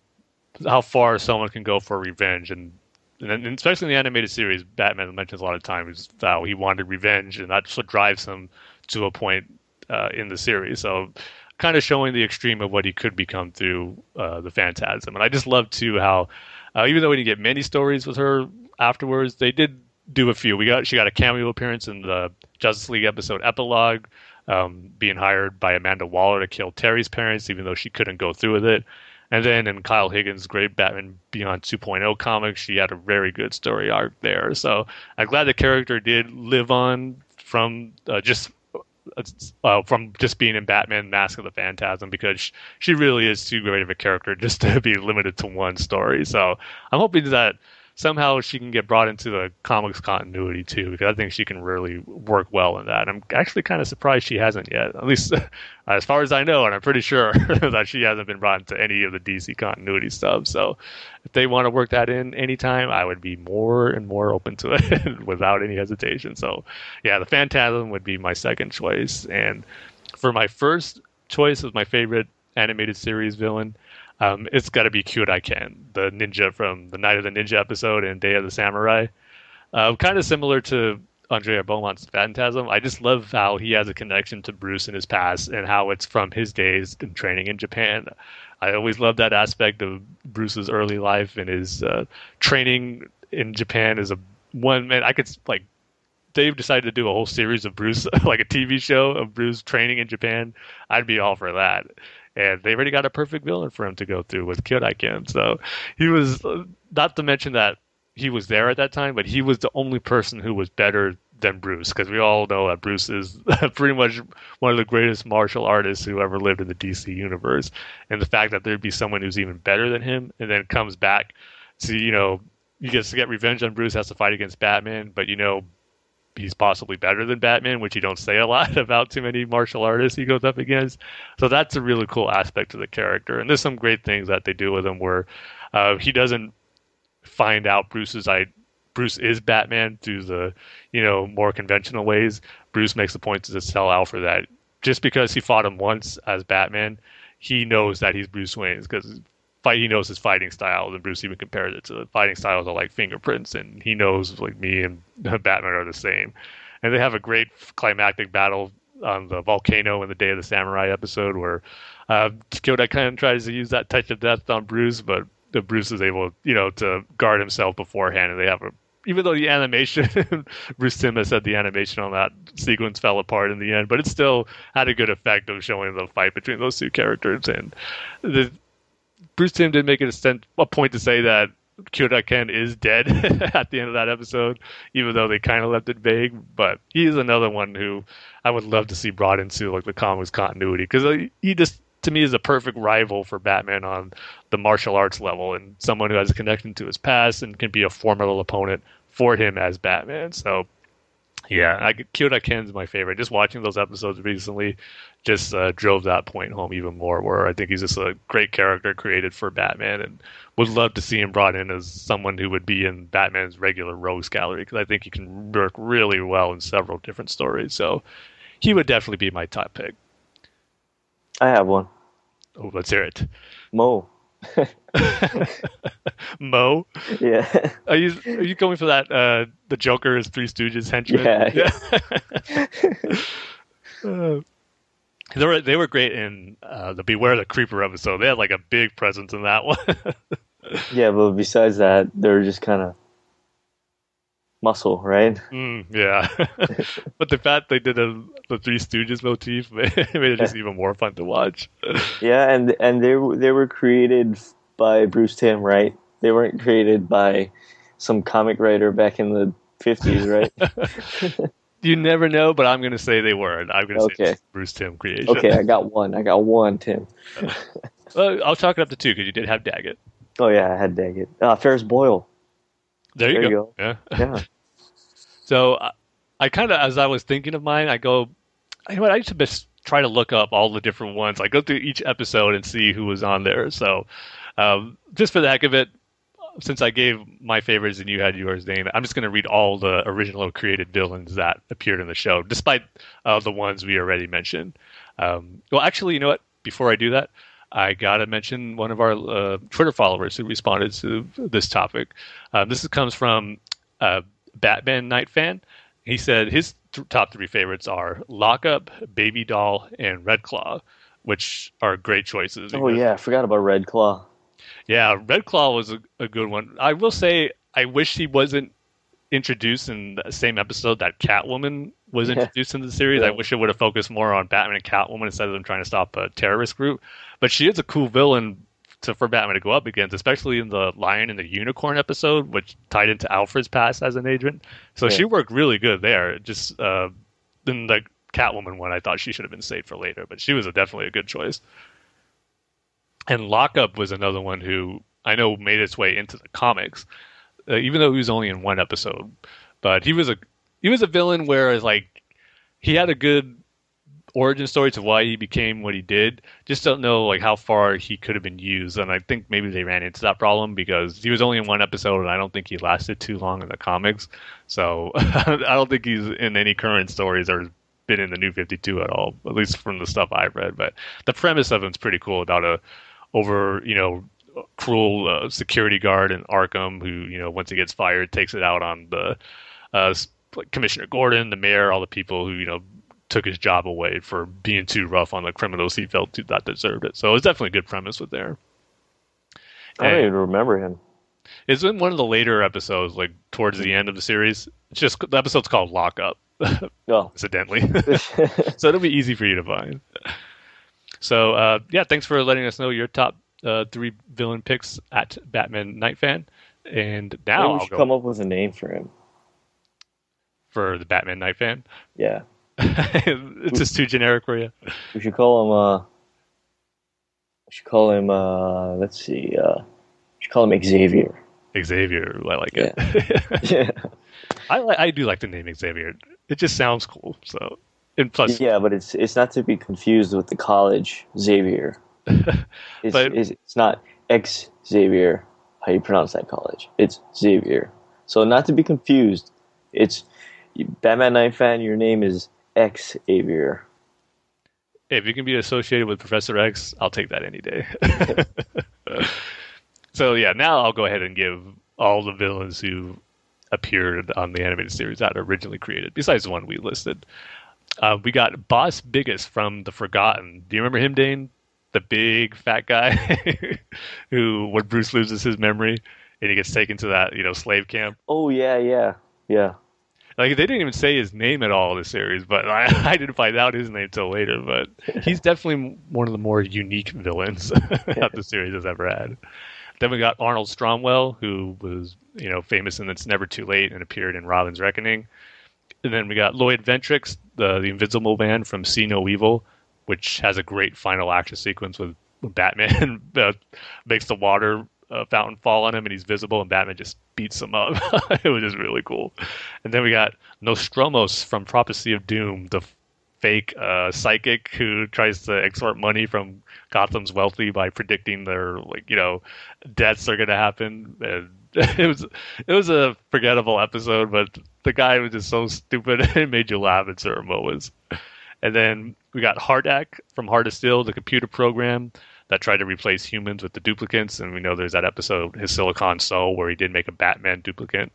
S2: how far someone can go for revenge and and especially in the animated series, Batman mentions a lot of times how he wanted revenge, and that's what drives him to a point uh, in the series. So, kind of showing the extreme of what he could become through uh, the Phantasm. And I just love too how, uh, even though we didn't get many stories with her afterwards, they did do a few. We got she got a cameo appearance in the Justice League episode epilogue, um, being hired by Amanda Waller to kill Terry's parents, even though she couldn't go through with it. And then in Kyle Higgins' great Batman Beyond 2.0 comics, she had a very good story arc there. So I'm glad the character did live on from uh, just uh, from just being in Batman Mask of the Phantasm because she really is too great of a character just to be limited to one story. So I'm hoping that somehow she can get brought into the comics continuity too, because I think she can really work well in that. I'm actually kind of surprised she hasn't yet, at least as far as I know, and I'm pretty sure that she hasn't been brought into any of the DC continuity stuff. So if they want to work that in anytime, I would be more and more open to it without any hesitation. So yeah, the Phantasm would be my second choice, and for my first choice of my favorite animated series villain um, it's got to be Kyodai Ken, the ninja from the Night of the Ninja episode and Day of the Samurai. Uh, kind of similar to Andrea Beaumont's Phantasm. I just love how he has a connection to Bruce in his past and how it's from his days in training in Japan. I always love that aspect of Bruce's early life and his uh, training in Japan as a one man. I could like Dave decided to do a whole series of Bruce, like a TV show of Bruce training in Japan. I'd be all for that and they already got a perfect villain for him to go through with Kyodai Ken. So he was not to mention that he was there at that time, but he was the only person who was better than Bruce because we all know that Bruce is pretty much one of the greatest martial artists who ever lived in the DC universe, and the fact that there'd be someone who's even better than him and then comes back to you know he gets to get revenge on Bruce, has to fight against Batman, but you know he's possibly better than Batman, which you don't say a lot about too many martial artists he goes up against. So that's a really cool aspect to the character. And there's some great things that they do with him where uh, he doesn't find out Bruce's I Bruce is Batman through the you know more conventional ways. Bruce makes the point to tell Alfred that just because he fought him once as Batman, he knows that he's Bruce Wayne because fight he knows his fighting style and Bruce even compares it to the fighting styles are like fingerprints and he knows like me and Batman are the same. And they have a great climactic battle on the volcano in the Day of the Samurai episode where uh, Kyoda kind of tries to use that touch of death on Bruce, but the Bruce is able, you know, to guard himself beforehand, and they have a. Even though the animation, Bruce Timm has said the animation on that sequence fell apart in the end, but it still had a good effect of showing the fight between those two characters, and the Bruce Timm did make it a, stent, a point to say that Kyodai Ken is dead at the end of that episode, even though they kind of left it vague. But he is another one who I would love to see brought into like the comics continuity because uh, he just to me is a perfect rival for Batman on the martial arts level and someone who has a connection to his past and can be a formidable opponent for him as Batman. So yeah, I, Kyodai Ken's my favorite. Just watching those episodes recently just uh, drove that point home even more. Where I think he's just a great character created for Batman, and would love to see him brought in as someone who would be in Batman's regular rogues gallery because I think he can work really well in several different stories. So he would definitely be my top pick.
S3: I have one.
S2: Oh, let's hear it.
S3: Mo.
S2: Mo.
S3: Yeah.
S2: Are you are you going for that? Uh, the Joker is Three Stooges henchman.
S3: Yeah.
S2: yeah. uh, they were they were great in uh, the Beware the Creeper episode. They had like a big presence in that one.
S3: yeah, but besides that, they're just kind of muscle, right?
S2: Mm, yeah, but the fact they did a the Three Stooges motif made it just even more fun to watch.
S3: Yeah, and and they were- they were created by Bruce Timm, right? They weren't created by some comic writer back in the fifties, right?
S2: You never know, but I'm going to say they were. and I'm going to say
S3: Okay.
S2: it's Bruce Timm creation.
S3: okay, I got one. I got one, Tim.
S2: Well, I'll chalk it up to two because you did have Daggett.
S3: Oh yeah, I had Daggett. Ah, Ferris Boyle.
S2: There you
S3: There
S2: go.
S3: you
S2: Yeah.
S3: Yeah.
S2: So I, I kind of, as I was thinking of mine, I go, you know what? I used to just try to look up all the different ones. I go through each episode and see who was on there. So um, just for the heck of it, since I gave my favorites and you had yours, Dane, I'm just going to read all the original created villains that appeared in the show, despite uh, the ones we already mentioned. Um, well, actually, you know what? Before I do that, I gotta mention one of our uh, Twitter followers who responded to this topic. Um, this comes from uh, Batman Night Fan. He said his th- top three favorites are Lockup, Baby Doll, and Red Claw, which are great choices.
S3: Oh yeah, I forgot about Red Claw.
S2: yeah, Red Claw was a, a good one. I will say I wish he wasn't introduced in the same episode that Catwoman was
S3: Yeah.
S2: introduced in the series. I wish it would have focused more on Batman and Catwoman instead of them trying to stop a terrorist group. But she is a cool villain to, for Batman to go up against, especially in the Lion and the Unicorn episode, which tied into Alfred's past as an agent. So
S3: Yeah.
S2: she worked really good there. Just uh, in the Catwoman one, I thought she should have been saved for later, but she was a, definitely a good choice. And Lockup was another one who I know made its way into the comics, uh, even though he was only in one episode. But he was a he was a villain where like he had a good origin story to why he became what he did. Just don't know like how far he could have been used, and I think maybe they ran into that problem because he was only in one episode, and I don't think he lasted too long in the comics. So I don't think he's in any current stories or been in the New Fifty Two at all, at least from the stuff I've read. But the premise of him's pretty cool about a over you know cruel uh, security guard in Arkham who you know once he gets fired takes it out on the uh, like Commissioner Gordon, the mayor, all the people who you know took his job away for being too rough on the criminals he felt too, that deserved it. So it's definitely a good premise with there.
S3: I don't even remember him.
S2: It's in one of the later episodes, like towards the end of the series. It's just the episode's called Lock Lockup,
S3: Oh.
S2: incidentally. so it'll be easy for you to find. So uh, yeah, thanks for letting us know your top uh, three villain picks at Batman Night Fan. And now I'll
S3: come up with a name for him.
S2: For the Batman Night Fan.
S3: Yeah.
S2: it's just too generic for you.
S3: We should call him uh we should call him uh let's see, uh we should call him Xavier.
S2: Xavier, I like it.
S3: Yeah.
S2: I li- I do like the name Xavier. It just sounds cool. So and plus,
S3: yeah, but it's it's not to be confused with the college Xavier. It's
S2: But-
S3: it's, it's not X Xavier, how you pronounce that college. It's Xavier. So not to be confused, it's Batman Night fan, your name is X Xavier.
S2: if you can be associated with Professor X, I'll take that any day. so yeah, now I'll go ahead and give all the villains who appeared on the animated series that originally created, besides the one we listed. Uh, we got Boss Biggis from The Forgotten. Do you remember him, Dane? The big fat guy who, when Bruce loses his memory and he gets taken to that you know slave camp.
S3: Oh yeah, yeah. Yeah.
S2: Like they didn't even say his name at all in the series, but I, I didn't find out his name till later. But he's definitely one of the more unique villains that the series has ever had. Then we got Arnold Stromwell, who was you know famous in It's Never Too Late and appeared in Robin's Reckoning. And then we got Lloyd Ventrix, the the Invisible Man from See No Evil, which has a great final action sequence with Batman makes the water uh, fountain fall on him and he's visible, and Batman just beats him up. it was just really cool. And then we got Nostromos from Prophecy of Doom, the fake uh, psychic who tries to extort money from Gotham's wealthy by predicting their like you know deaths are going to happen. And it was it was a forgettable episode, but the guy was just so stupid it made you laugh at certain moments. And then we got HARDAC from Heart of Steel, the computer program that tried to replace humans with the duplicates. And we know there's that episode, his Silicon Soul, where he did make a Batman duplicate.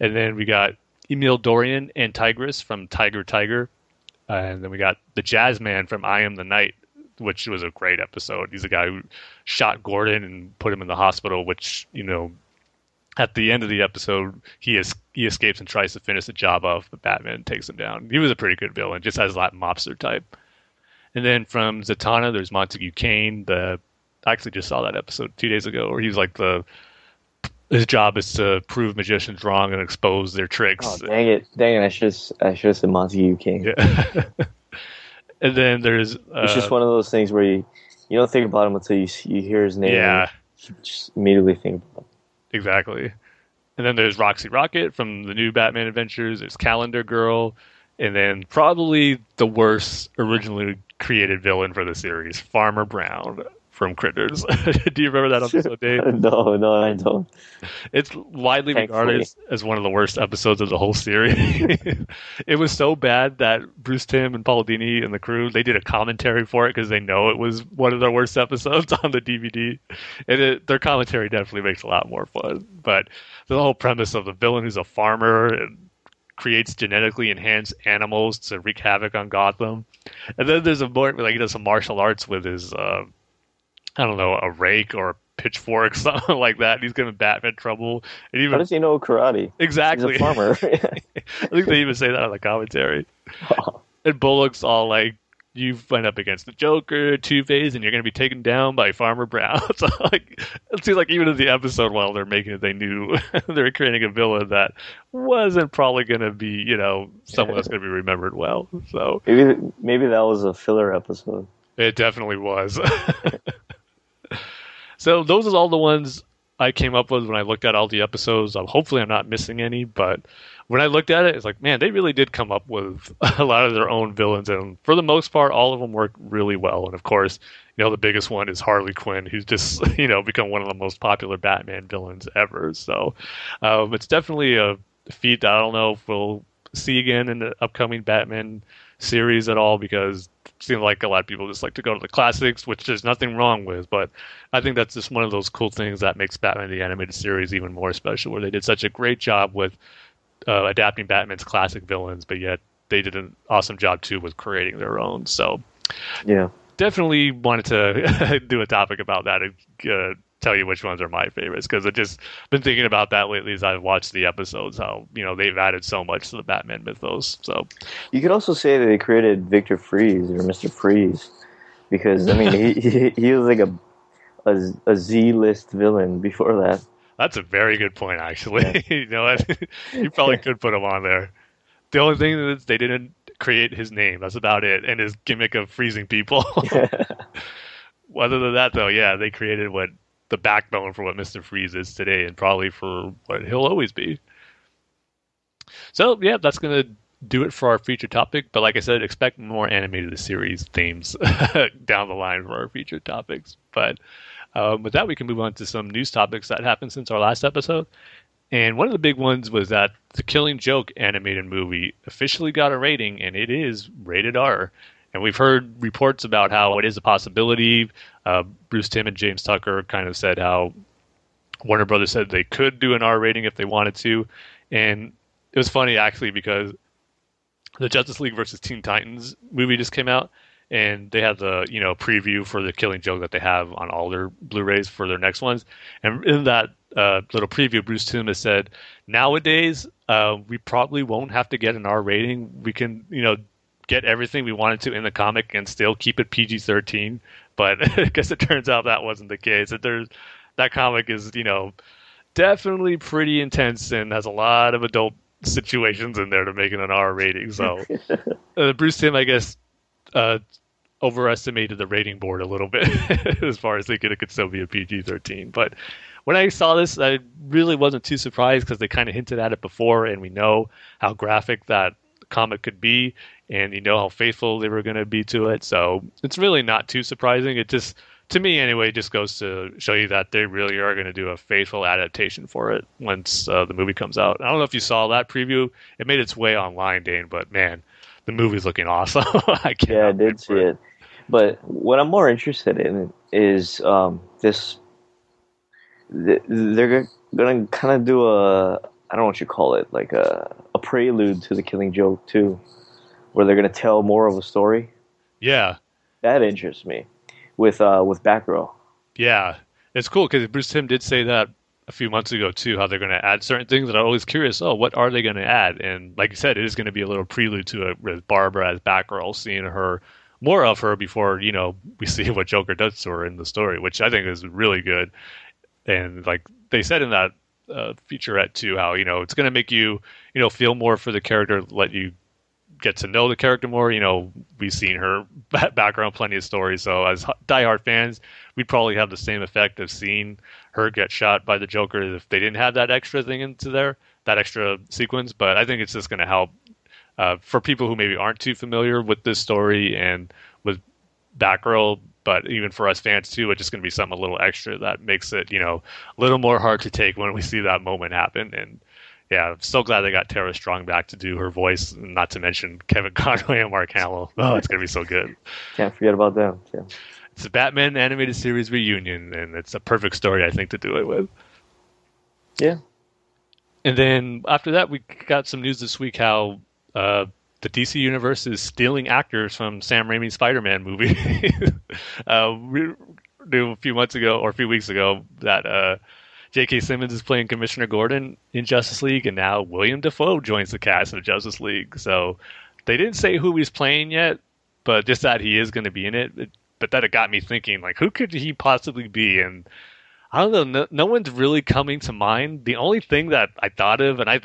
S2: And then we got Emil Dorian and Tigress from Tiger Tiger. And then we got the Jazz Man from I Am the Night, which was a great episode. He's a guy who shot Gordon and put him in the hospital, which, you know, at the end of the episode, he is he escapes and tries to finish the job off, but Batman takes him down. He was a pretty good villain, just has that mobster type. And then from Zatanna, there's Montague Kane. The I actually just saw that episode two days ago, where he was like the his job is to prove magicians wrong and expose their tricks.
S3: Oh dang it! Dang it! I should I should have said Montague King.
S2: Yeah. and then there's uh,
S3: it's just one of those things where you you don't think about him until you you hear his name.
S2: yeah,
S3: You just immediately think about. Him.
S2: exactly. And then there's Roxy Rocket from the new Batman Adventures. There's Calendar Girl, and then probably the worst originally created villain for the series, Farmer Brown from Critters. Do you remember that episode, Dane?
S3: no, no, I don't.
S2: It's widely
S3: Thankfully.
S2: regarded as, as one of the worst episodes of the whole series. it was so bad that Bruce Timm and Paul Dini and the crew they did a commentary for it because they know it was one of their worst episodes on the DVD, and it, their commentary definitely makes a lot more fun. But the whole premise of the villain who's a farmer and creates genetically enhanced animals to wreak havoc on Gotham, and then there's a more like he does some martial arts with his. Uh, I don't know, a rake or a pitchfork, something like that. And he's giving Batman trouble. And even, How
S3: does he know karate?
S2: exactly,
S3: He's a farmer.
S2: I think they even say that on the commentary. And Bullock's all like, "You went up against the Joker, Two Face, and you're going to be taken down by Farmer Brown." so like, it seems like even in the episode while they're making it, they knew they were creating a villain that wasn't probably going to be, you know, someone that's going to be remembered well. So
S3: maybe maybe that was a filler episode.
S2: it definitely was. so those are all the ones I came up with when I looked at all the episodes. Um, hopefully, I'm not missing any, but when I looked at it, it's like, man, they really did come up with a lot of their own villains, and for the most part, all of them work really well. And of course, you know, the biggest one is Harley Quinn, who's just you know become one of the most popular Batman villains ever. So um, it's definitely a feat that I don't know if we'll see again in the upcoming Batman series at all because it seems like a lot of people just like to go to the classics, which there's nothing wrong with. But I think that's just one of those cool things that makes Batman the animated series even more special, where they did such a great job with uh, adapting Batman's classic villains, but yet they did an awesome job too with creating their own. So
S3: Yeah.
S2: definitely wanted to do a topic about that and uh, tell you which ones are my favorites because I've just been thinking about that lately as I've watched the episodes. How you know they've added so much to the Batman mythos. So
S3: You could also say that they created Victor Freeze or Mister Freeze because I mean he he, he was like a a, a Z list villain before that.
S2: That's a very good point, actually. you know, what? you probably could put him on there. The only thing is they didn't create his name. That's about it, and his gimmick of freezing people. Other than that, though, yeah, they created what the backbone for what Mister Freeze is today, and probably for what he'll always be. So, yeah, that's gonna do it for our feature topic. But like I said, expect more animated series themes down the line for our feature topics. But um, with that, we can move on to some news topics that happened since our last episode. And one of the big ones was that the Killing Joke animated movie officially got a rating, and it is rated R. And we've heard reports about how it is a possibility. Uh, Bruce Timm and James Tucker kind of said how Warner Brothers said they could do an R rating if they wanted to. And it was funny actually because the Justice League versus Teen Titans movie just came out, and they had the you know preview for the Killing Joke that they have on all their Blu-rays for their next ones. And in that uh, little preview, Bruce Timm has said, nowadays uh, we probably won't have to get an R rating. We can you know get everything we wanted to in the comic and still keep it PG-13. But I guess it turns out that wasn't the case. That there's that comic is you know definitely pretty intense and has a lot of adult situations in there to make it an R rating. So uh, Bruce Timm, I guess, uh, overestimated the rating board a little bit as far as thinking it could still be a PG thirteen. But when I saw this, I really wasn't too surprised because they kind of hinted at it before, and we know how graphic that comic could be, and you know how faithful they were going to be to it. So it's really not too surprising. It just to me anyway just goes to show you that they really are going to do a faithful adaptation for it once uh, the movie comes out. I don't know if you saw that preview. It made its way online, Dane, but man, the movie's looking awesome. I can't
S3: Yeah, I did see it. But what I'm more interested in is um, this. th- They're going to kind of do a I don't know what you call it, like a a prelude to the Killing Joke too, where they're going to tell more of a story.
S2: Yeah,
S3: That interests me with uh, with Batgirl.
S2: yeah, it's cool because Bruce Timm did say that a few months ago too how they're going to add certain things, and I'm always curious. Oh, what are they going to add? And like you said, it is going to be a little prelude to it with Barbara as Batgirl, seeing her more of her before you know we see what Joker does to her in the story, which I think is really good. And like they said in that uh, featurette too, how you know it's going to make you you know feel more for the character, let you get to know the character more. You know, we've seen her background, plenty of stories. So as diehard fans, we'd probably have the same effect of seeing her get shot by the Joker if they didn't have that extra thing into there, that extra sequence. But I think it's just going to help uh, for people who maybe aren't too familiar with this story and with Batgirl. But even for us fans too, it's just going to be something a little extra that makes it, you know, a little more hard to take when we see that moment happen. And yeah, I'm so glad they got Tara Strong back to do her voice, not to mention Kevin Conroy and Mark Hamill. Oh, it's gonna be so good.
S3: Can't forget about them. Yeah.
S2: It's a Batman animated series reunion, and it's a perfect story, I think, to do it with.
S3: Yeah.
S2: And then after that, we got some news this week how uh, the DC universe is stealing actors from Sam Raimi's Spider-Man movie. uh, we knew a few months ago or a few weeks ago that. Uh, J.K. Simmons is playing Commissioner Gordon in Justice League, and now William Dafoe joins the cast of Justice League. So they didn't say who he's playing yet, but just that he is going to be in it. But that it got me thinking, like, who could he possibly be? And I don't know, no, no one's really coming to mind. The only thing that I thought of, and I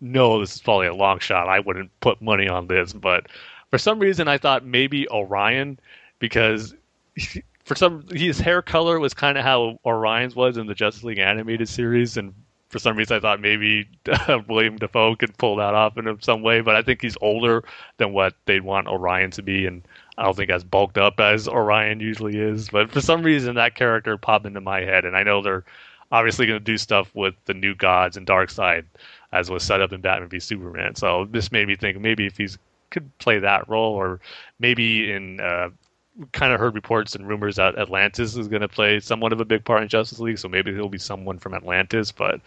S2: know this is probably a long shot, I wouldn't put money on this, but for some reason I thought maybe Orion because for some his hair color was kind of how Orion's was in the Justice League animated series, and for some reason I thought maybe William Dafoe could pull that off in some way. But I think he's older than what they'd want Orion to be, and I don't think as bulked up as Orion usually is. But for some reason that character popped into my head, and I know they're obviously going to do stuff with the new gods and Darkseid as was set up in Batman v Superman. So this made me think maybe if he's could play that role, or maybe in uh, kind of heard reports and rumors that Atlantis is going to play somewhat of a big part in Justice League, so maybe he'll be someone from Atlantis. But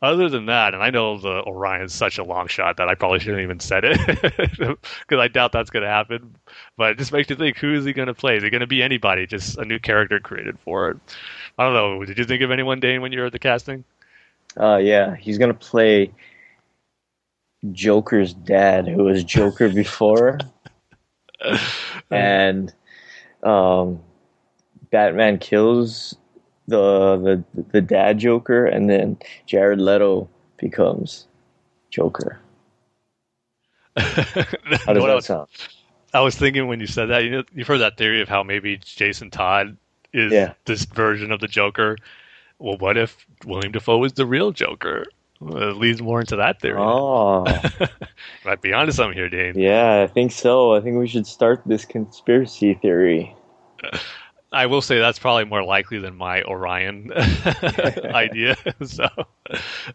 S2: other than that, and I know the Orion's such a long shot that I probably shouldn't even said it because I doubt that's going to happen. But it just makes you think: who is he going to play? Is he going to be anybody? Just a new character created for it? I don't know. Did you think of anyone, Dane, when you were at the casting?
S3: Uh, yeah, he's going to play Joker's dad, who was Joker before. and um, Batman kills the the the dad Joker, and then Jared Leto becomes Joker. How does that
S2: was,
S3: sound?
S2: I was thinking when you said that, you know, you've heard that theory of how maybe Jason Todd is
S3: Yeah.
S2: this version of the Joker. Well, what if William Dafoe is the real Joker? Well, it leads more into that theory.
S3: Oh,
S2: Might be onto something here, Dane.
S3: yeah, I think so. I think we should start this conspiracy theory.
S2: I will say that's probably more likely than my Orion idea. so,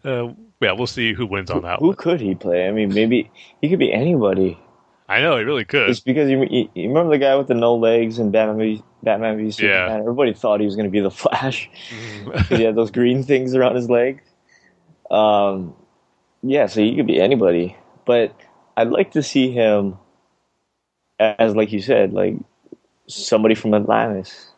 S2: uh, yeah, we'll see who wins on that
S3: Who
S2: one.
S3: could he play? I mean, maybe he could be anybody.
S2: I know he really could.
S3: It's because you, you, you remember the guy with the no legs in Batman Batman v Superman.
S2: Yeah.
S3: Everybody thought he was going to be the Flash.
S2: Mhm.
S3: 'Cause he had those green things around his legs. Um, yeah, so he could be anybody, but I'd like to see him as, like you said, like somebody from Atlantis.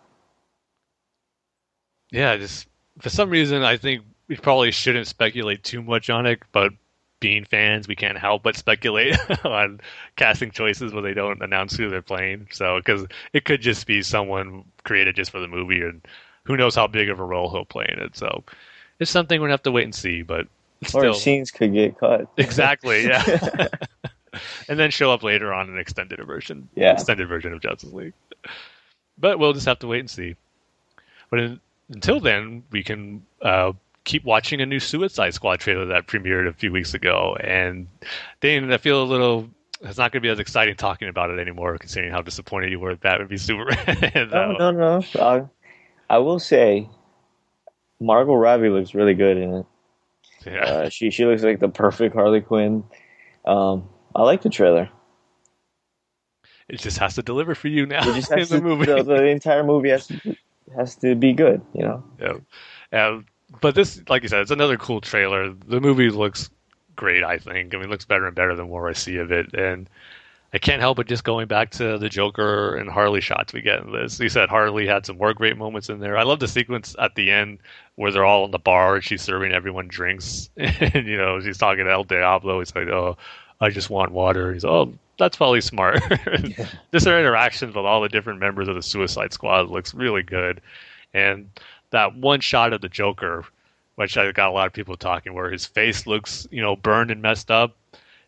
S2: yeah, just for some reason, I think we probably shouldn't speculate too much on it, but being fans, we can't help but speculate on casting choices when they don't announce who they're playing. So, because it could just be someone created just for the movie, and who knows how big of a role he'll play in it. So, it's something we're gonna have to wait and see. But
S3: Or scenes could get cut.
S2: exactly, yeah. and then show up later on an extended version,
S3: Yeah.
S2: extended version of Justice League. But we'll just have to wait and see. But in, until then, we can uh, keep watching a new Suicide Squad trailer that premiered a few weeks ago. And Dane, I feel a little. It's not going to be as exciting talking about it anymore, considering how disappointed you were with Batman v Superman.
S3: No, no, no. I, I will say, Margot Robbie looks really good in it.
S2: Yeah.
S3: Uh, she she looks like the perfect Harley Quinn. Um, I like the trailer.
S2: it just has to deliver for you now
S3: It just has
S2: the movie.
S3: The, the entire movie has to, has to be good. You know.
S2: Yeah. Um, but this, like you said, it's another cool trailer. The movie looks great, I think. I mean, it looks better and better the more I see of it. And I can't help but just going back to the Joker and Harley shots we get in this. You said Harley had some more great moments in there. I love the sequence at the end where they're all in the bar and she's serving everyone drinks, and you know she's talking to El Diablo. He's like, "Oh, I just want water." He's, "Oh, that's probably smart." yeah. Just their interactions with all the different members of the Suicide Squad looks really good, and that one shot of the Joker, which I got a lot of people talking, where his face looks, you know, burned and messed up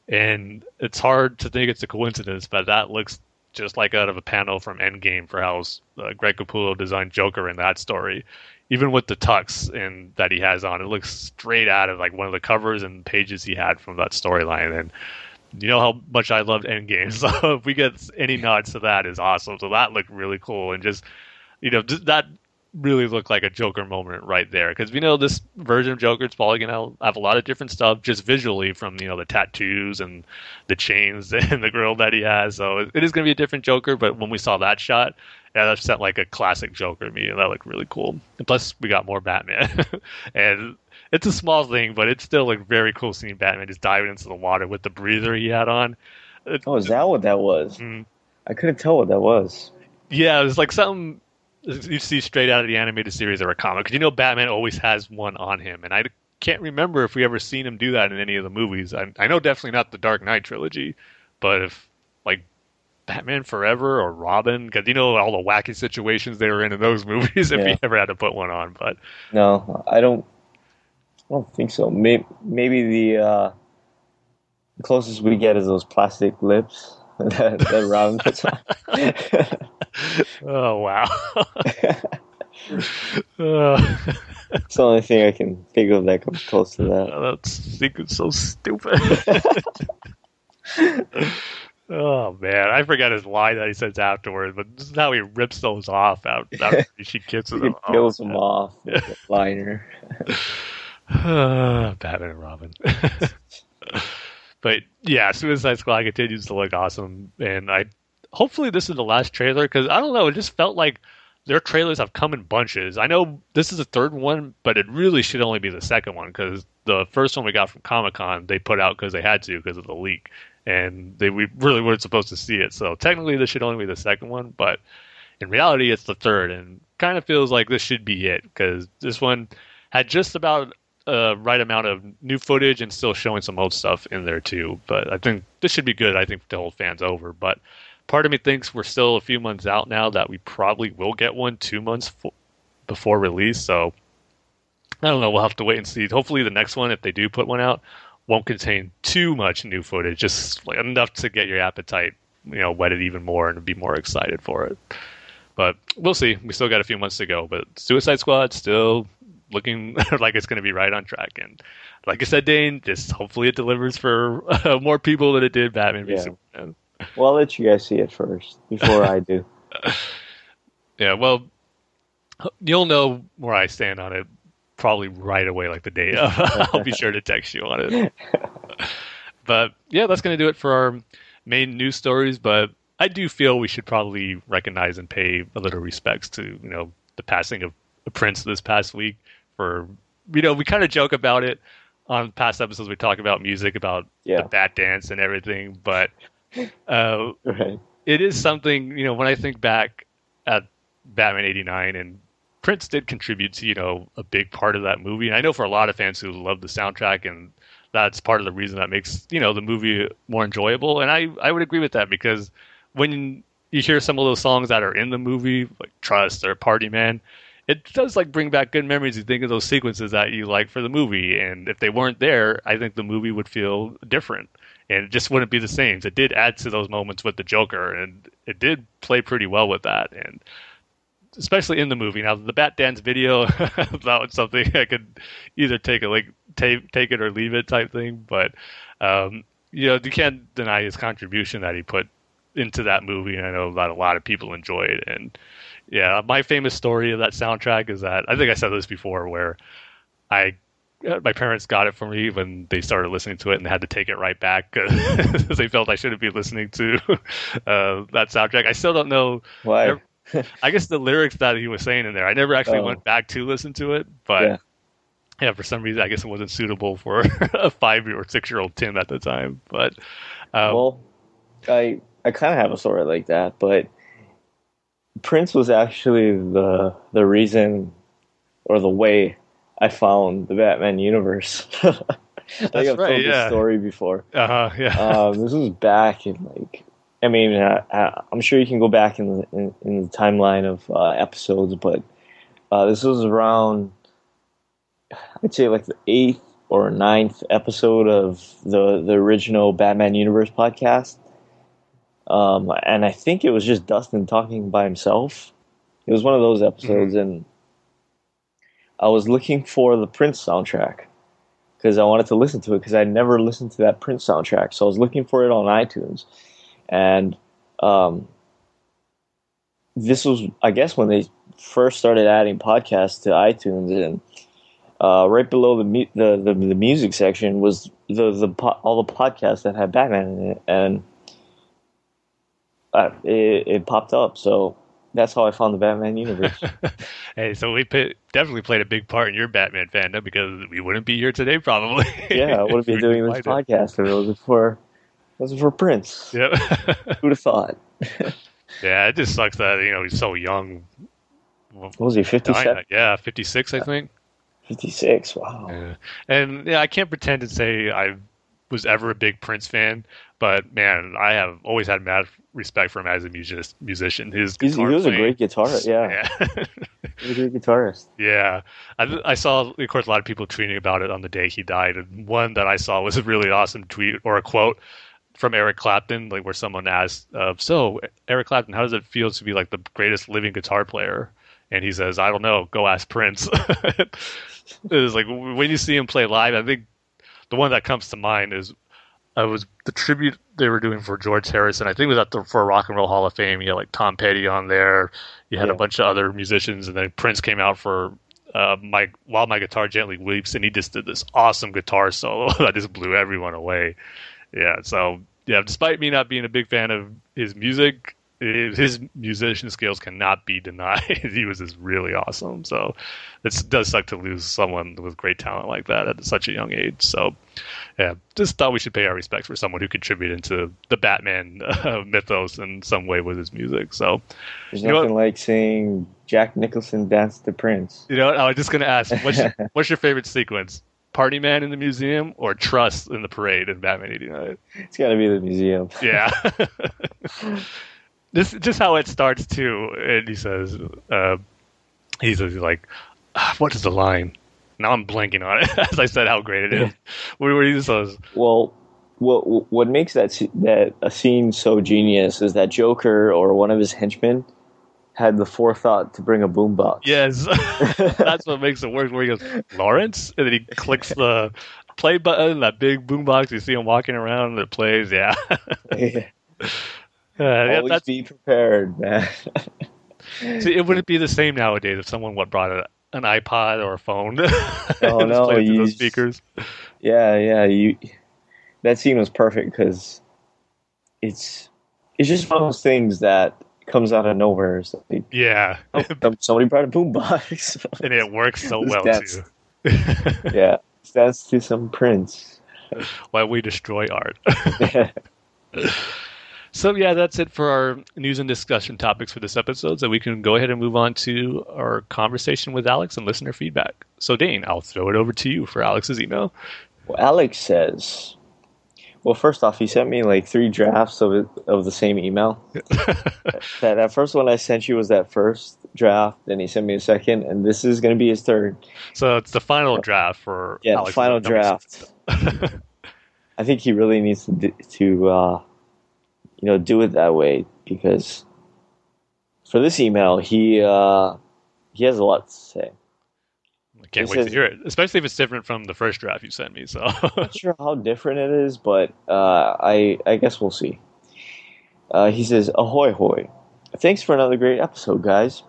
S2: and it's hard to think it's a coincidence, but that looks just like out of a panel from Endgame for how uh, Greg Capullo designed Joker in that story. Even with the tux and that he has on, it looks straight out of like one of the covers and pages he had from that storyline. And you know how much I loved Endgame, so if we get any nods to that, is awesome. So that looked really cool, and just you know that really looked like a Joker moment right there because we know this version of Joker is probably going to have a lot of different stuff just visually from you know the tattoos and the chains and the grill that he has. So it is going to be a different Joker. But when we saw that shot, yeah, that sent like a classic Joker to me, and that looked really cool. And plus, we got more Batman, and it's a small thing, but it's still like very cool seeing Batman just diving into the water with the breather he had on.
S3: Oh, is that what that was? Mm-hmm. I couldn't tell what that was.
S2: Yeah, it was like something you see straight out of the animated series or a comic because you know Batman always has one on him, and I can't remember if we ever seen him do that in any of the movies. I, I know definitely not the Dark Knight trilogy, but if like Batman Forever or Robin, because you know all the wacky situations they were in in those movies. If yeah. he ever had to put one on, but
S3: no, I don't. I don't think so. Maybe, maybe the, uh, the closest we get is those plastic lips Robin puts on.
S2: oh wow. Uh.
S3: it's the only thing I can think of that comes close to that.
S2: Oh, that secret's so stupid. oh man, I forgot his line that he says afterwards, but this is how he rips those off out after she kisses
S3: he Kills oh, them off with a liner.
S2: Batman and Robin. But yeah, Suicide Squad continues to look awesome, and I hopefully this is the last trailer because I don't know. It just felt like their trailers have come in bunches. I know this is the third one, but it really should only be the second one because the first one we got from Comic Con they put out because they had to because of the leak, and they we really weren't supposed to see it. So technically, this should only be the second one, but in reality, it's the third, and kind of feels like this should be it because this one had just about a right amount of new footage and still showing some old stuff in there too. But I think this should be good. I think to hold fans over, but part of me thinks we're still a few months out now that we probably will get one two months before release. So I don't know. We'll have to wait and see. Hopefully, the next one, if they do put one out, won't contain too much new footage, just like enough to get your appetite, you know, whetted even more and be more excited for it. But we'll see. We still got a few months to go. But Suicide Squad still looking like it's going to be right on track. And like I said, Dane, just hopefully it delivers for uh, more people than it did Batman v Superman.
S3: Well, I'll let you guys see it first before I do.
S2: yeah, well, you'll know where I stand on it probably right away, like the day of. I'll be sure to text you on it. but yeah, that's going to do it for our main news stories. But I do feel we should probably recognize and pay a little respects to you know the passing of a Prince this past week. For you know, we kind of joke about it on past episodes. We talk about music, about yeah. the Bat Dance and everything, but uh, right. It is something you know when I think back at Batman '89 and Prince did contribute to you know a big part of that movie. And I know for a lot of fans who love the soundtrack and that's part of the reason that makes you know the movie more enjoyable. And I I would agree with that because when you hear some of those songs that are in the movie like Trust or Party Man, it does like bring back good memories. You think of those sequences that you like for the movie, and if they weren't there, I think the movie would feel different and it just wouldn't be the same. So it did add to those moments with the Joker, and it did play pretty well with that, and especially in the movie. Now the Bat Dance video, that was something I could either take it like take take it or leave it type thing, but um, you know you can't deny his contribution that he put into that movie, and I know that a lot of people enjoyed. And yeah, my famous story of that soundtrack is that I think I said this before, where I uh, my parents got it for me when they started listening to it and they had to take it right back because they felt I shouldn't be listening to uh, that soundtrack. I still don't know
S3: why.
S2: I guess the lyrics that he was saying in there, I never actually oh. went back to listen to it, but yeah. yeah. for some reason, I guess it wasn't suitable for a five-year or six year old Tim at the time. But
S3: um, well, I I kind of have a story like that, but Prince was actually the the reason or the way I found the Batman universe. like
S2: That's
S3: I've
S2: right,
S3: told
S2: yeah.
S3: this story before.
S2: Uh huh. Yeah.
S3: um, this was back in like I mean uh, I'm sure you can go back in the in, in the timeline of uh, episodes, but uh, this was around I'd say like the eighth or ninth episode of the the original Batman Universe podcast. Um, and I think it was just Dustin talking by himself. It was one of those episodes, and I was looking for the Prince soundtrack because I wanted to listen to it because I'd never listened to that Prince soundtrack. So I was looking for it on iTunes, and um, this was, I guess, when they first started adding podcasts to iTunes, and uh, right below the, mu- the the the music section was the the po- all the podcasts that had Batman in it, and uh, it, it popped up. So that's how I found the Batman universe.
S2: hey, so we pay, definitely played a big part in your Batman fandom because we wouldn't be here today, probably.
S3: yeah, I wouldn't
S2: be
S3: doing this podcast if it wasn't for it wasn't for Prince.
S2: Yep.
S3: Who'd have thought?
S2: yeah, it just sucks that you know he's so young.
S3: What was he,
S2: dying
S3: 57?
S2: yeah, fifty six, I think.
S3: 56, wow.
S2: Yeah. And yeah, I can't pretend to say I was ever a big Prince fan, but man, I have always had mad respect for him as a music- musician. His
S3: He's, he was a great guitarist, yeah.
S2: yeah.
S3: He was a great guitarist.
S2: Yeah, I, I saw, of course, a lot of people tweeting about it on the day he died, and one that I saw was a really awesome tweet or a quote from Eric Clapton, like where someone asked, uh, "So, Eric Clapton, how does it feel to be like the greatest living guitar player?" And he says, "I don't know. Go ask Prince." it was like when you see him play live, I think the one that comes to mind is uh, was the tribute they were doing for George Harrison. I think it was at the for Rock and Roll Hall of Fame. You had like Tom Petty on there. You had
S3: Yeah.
S2: a bunch of other musicians, and then Prince came out for uh, my while my guitar gently weeps, and he just did this awesome guitar solo that just blew everyone away. Yeah, so yeah, despite me not being a big fan of his music, his his musician skills cannot be denied. he was just really awesome. So it does suck to lose someone with great talent like that at such a young age. So yeah, just thought we should pay our respects for someone who contributed to the Batman uh, mythos in some way with his music. So
S3: There's
S2: You
S3: nothing like seeing Jack Nicholson dance to Prince.
S2: you know, what? I was just gonna ask, what's your, what's your favorite sequence? Party Man in the museum or Trust in the parade in Batman '89?
S3: It's got to be the museum.
S2: Yeah. This just how it starts too, and he says, uh, he says like, ah, what is the line? Now I'm blanking on it. As I said, how great it is. Where where he says,
S3: Well, what what makes that se- that a scene so genius is that Joker or one of his henchmen had the forethought to bring a boombox.
S2: "Yes." That's what makes it work. Where he goes, Lawrence, and then he clicks the play button, that big boombox. You see him walking around, and it plays. Yeah. Uh,
S3: Always be prepared, man.
S2: See, it wouldn't be the same nowadays if someone what brought a, an iPod or a phone.
S3: Oh, no, you
S2: those speakers.
S3: yeah, yeah. You that scene was perfect because it's it's just one of those things that comes out of nowhere. It's like,
S2: Yeah,
S3: oh, somebody brought a boombox.
S2: and it works so well
S3: dance.
S2: too.
S3: yeah, that's to some Prince.
S2: Why we destroy art. So yeah, that's it for our news and discussion topics for this episode. So we can go ahead and move on to our conversation with Alex and listener feedback. So Dane, I'll throw it over to you for Alex's email.
S3: Well, Alex says, well, first off, he sent me like three drafts of it, of the same email. that that first one I sent you was that first draft, then he sent me a second, and this is going to be his third.
S2: So it's the final draft for
S3: Yeah, the final draft. I think he really needs to to uh, you know do it that way because for this email he uh, he has a lot to say.
S2: I can't
S3: He
S2: wait
S3: says-
S2: to hear it, especially if it's different from the first draft you sent me. So
S3: not sure how different it is, but uh, I I guess we'll see. Uh, he says, "Ahoy hoy! Thanks for another great episode, guys.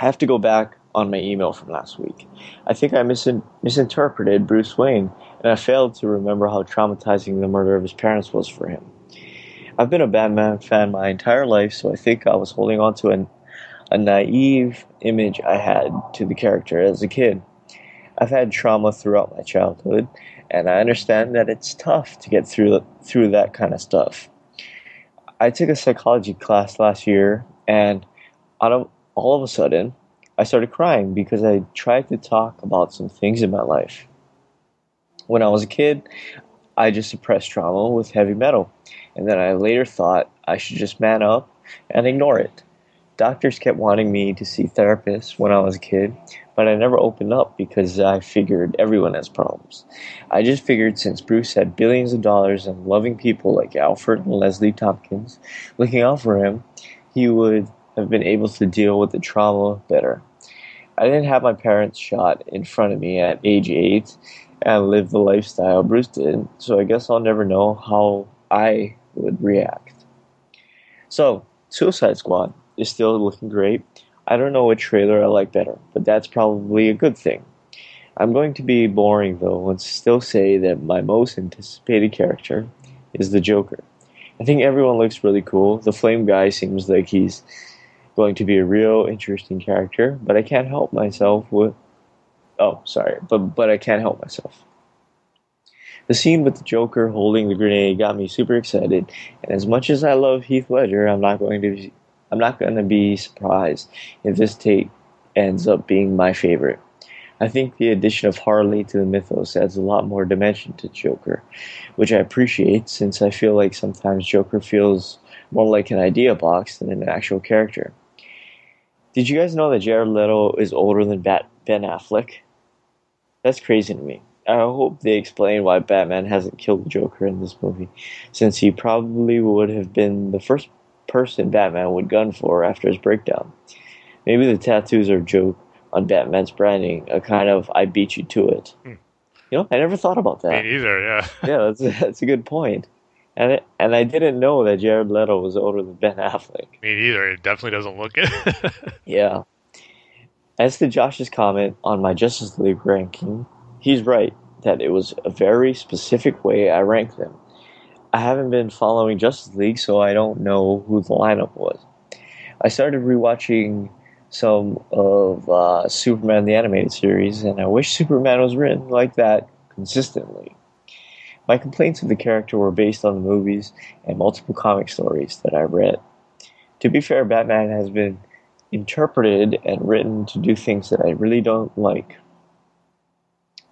S3: I have to go back on my email from last week. I think I misin- misinterpreted Bruce Wayne, and I failed to remember how traumatizing the murder of his parents was for him. I've been a Batman fan my entire life, so I think I was holding on to an, a naive image I had to the character as a kid. I've had trauma throughout my childhood, and I understand that it's tough to get through through that kind of stuff. I took a psychology class last year, and out of all of a sudden, I started crying because I tried to talk about some things in my life. When I was a kid, I just suppressed trauma with heavy metal, and then I later thought I should just man up and ignore it. Doctors kept wanting me to see therapists when I was a kid, but I never opened up because I figured everyone has problems. I just figured since Bruce had billions of dollars and loving people like Alfred and Leslie Tompkins looking out for him, he would have been able to deal with the trauma better. I didn't have my parents shot in front of me at age 8 and live the lifestyle Bruce did, so I guess I'll never know how I would react. So, Suicide Squad is still looking great. I don't know which trailer I like better, but that's probably a good thing. I'm going to be boring though and still say that my most anticipated character is the Joker. I think everyone looks really cool. The Flame guy seems like he's going to be a real interesting character, but I can't help myself with Oh, sorry, but but I can't help myself. The scene with the Joker holding the grenade got me super excited, and as much as I love Heath Ledger, I'm not going to be, I'm not going to be surprised if this take ends up being my favorite. I think the addition of Harley to the mythos adds a lot more dimension to Joker, which I appreciate since I feel like sometimes Joker feels more like an idea box than an actual character. Did you guys know that Jared Leto is older than Bat- Ben Affleck? That's crazy to me. I hope they explain why Batman hasn't killed the Joker in this movie, since he probably would have been the first person Batman would gun for after his breakdown. Maybe the tattoos are a joke on Batman's branding, a kind of "I beat you to it."
S2: Hmm.
S3: You know, I never thought about that.
S2: Me neither. Yeah.
S3: yeah, that's a, that's a good point. And it, and I didn't know that Jared Leto was older than Ben Affleck.
S2: Me neither. It definitely doesn't look it.
S3: Yeah. As to Josh's comment on my Justice League ranking, he's right that it was a very specific way I ranked them. I haven't been following Justice League, so I don't know who the lineup was. I started rewatching some of uh, Superman the Animated Series, and I wish Superman was written like that consistently. My complaints of the character were based on the movies and multiple comic stories that I read. To be fair, Batman has been interpreted and written to do things that I really don't like.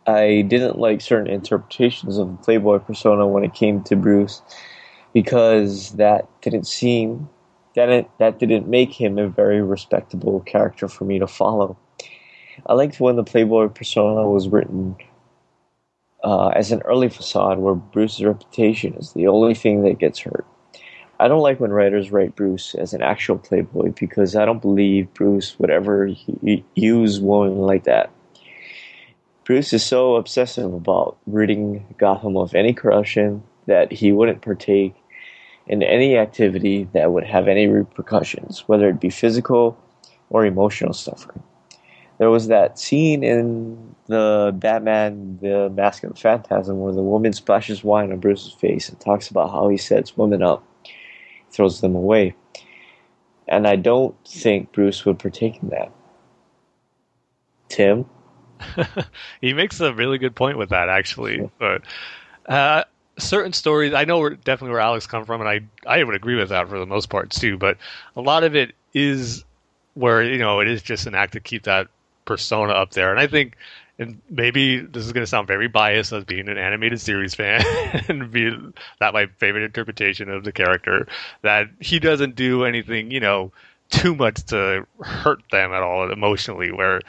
S3: I didn't like certain interpretations of the Playboy persona when it came to Bruce because that didn't seem that it, that didn't make him a very respectable character for me to follow. I liked when the Playboy persona was written uh, as an early facade where Bruce's reputation is the only thing that gets hurt. I don't like when writers write Bruce as an actual playboy because I don't believe Bruce would ever he- use women like that. Bruce is so obsessive about ridding Gotham of any corruption that he wouldn't partake in any activity that would have any repercussions, whether it be physical or emotional suffering. There was that scene in the Batman, the Mask of the Phantasm, where the woman splashes wine on Bruce's face and talks about how he sets women up throws them away. And I don't think Bruce would partake in that. Tim?
S2: he makes a really good point with that, actually. But uh, certain stories, I know where, definitely where Alex come from, and I I would agree with that for the most part too. But a lot of it is where you know it is just an act to keep that persona up there, and I think. And maybe this is going to sound very biased as being an animated series fan and be that my favorite interpretation of the character that he doesn't do anything, you know, too much to hurt them at all emotionally. Where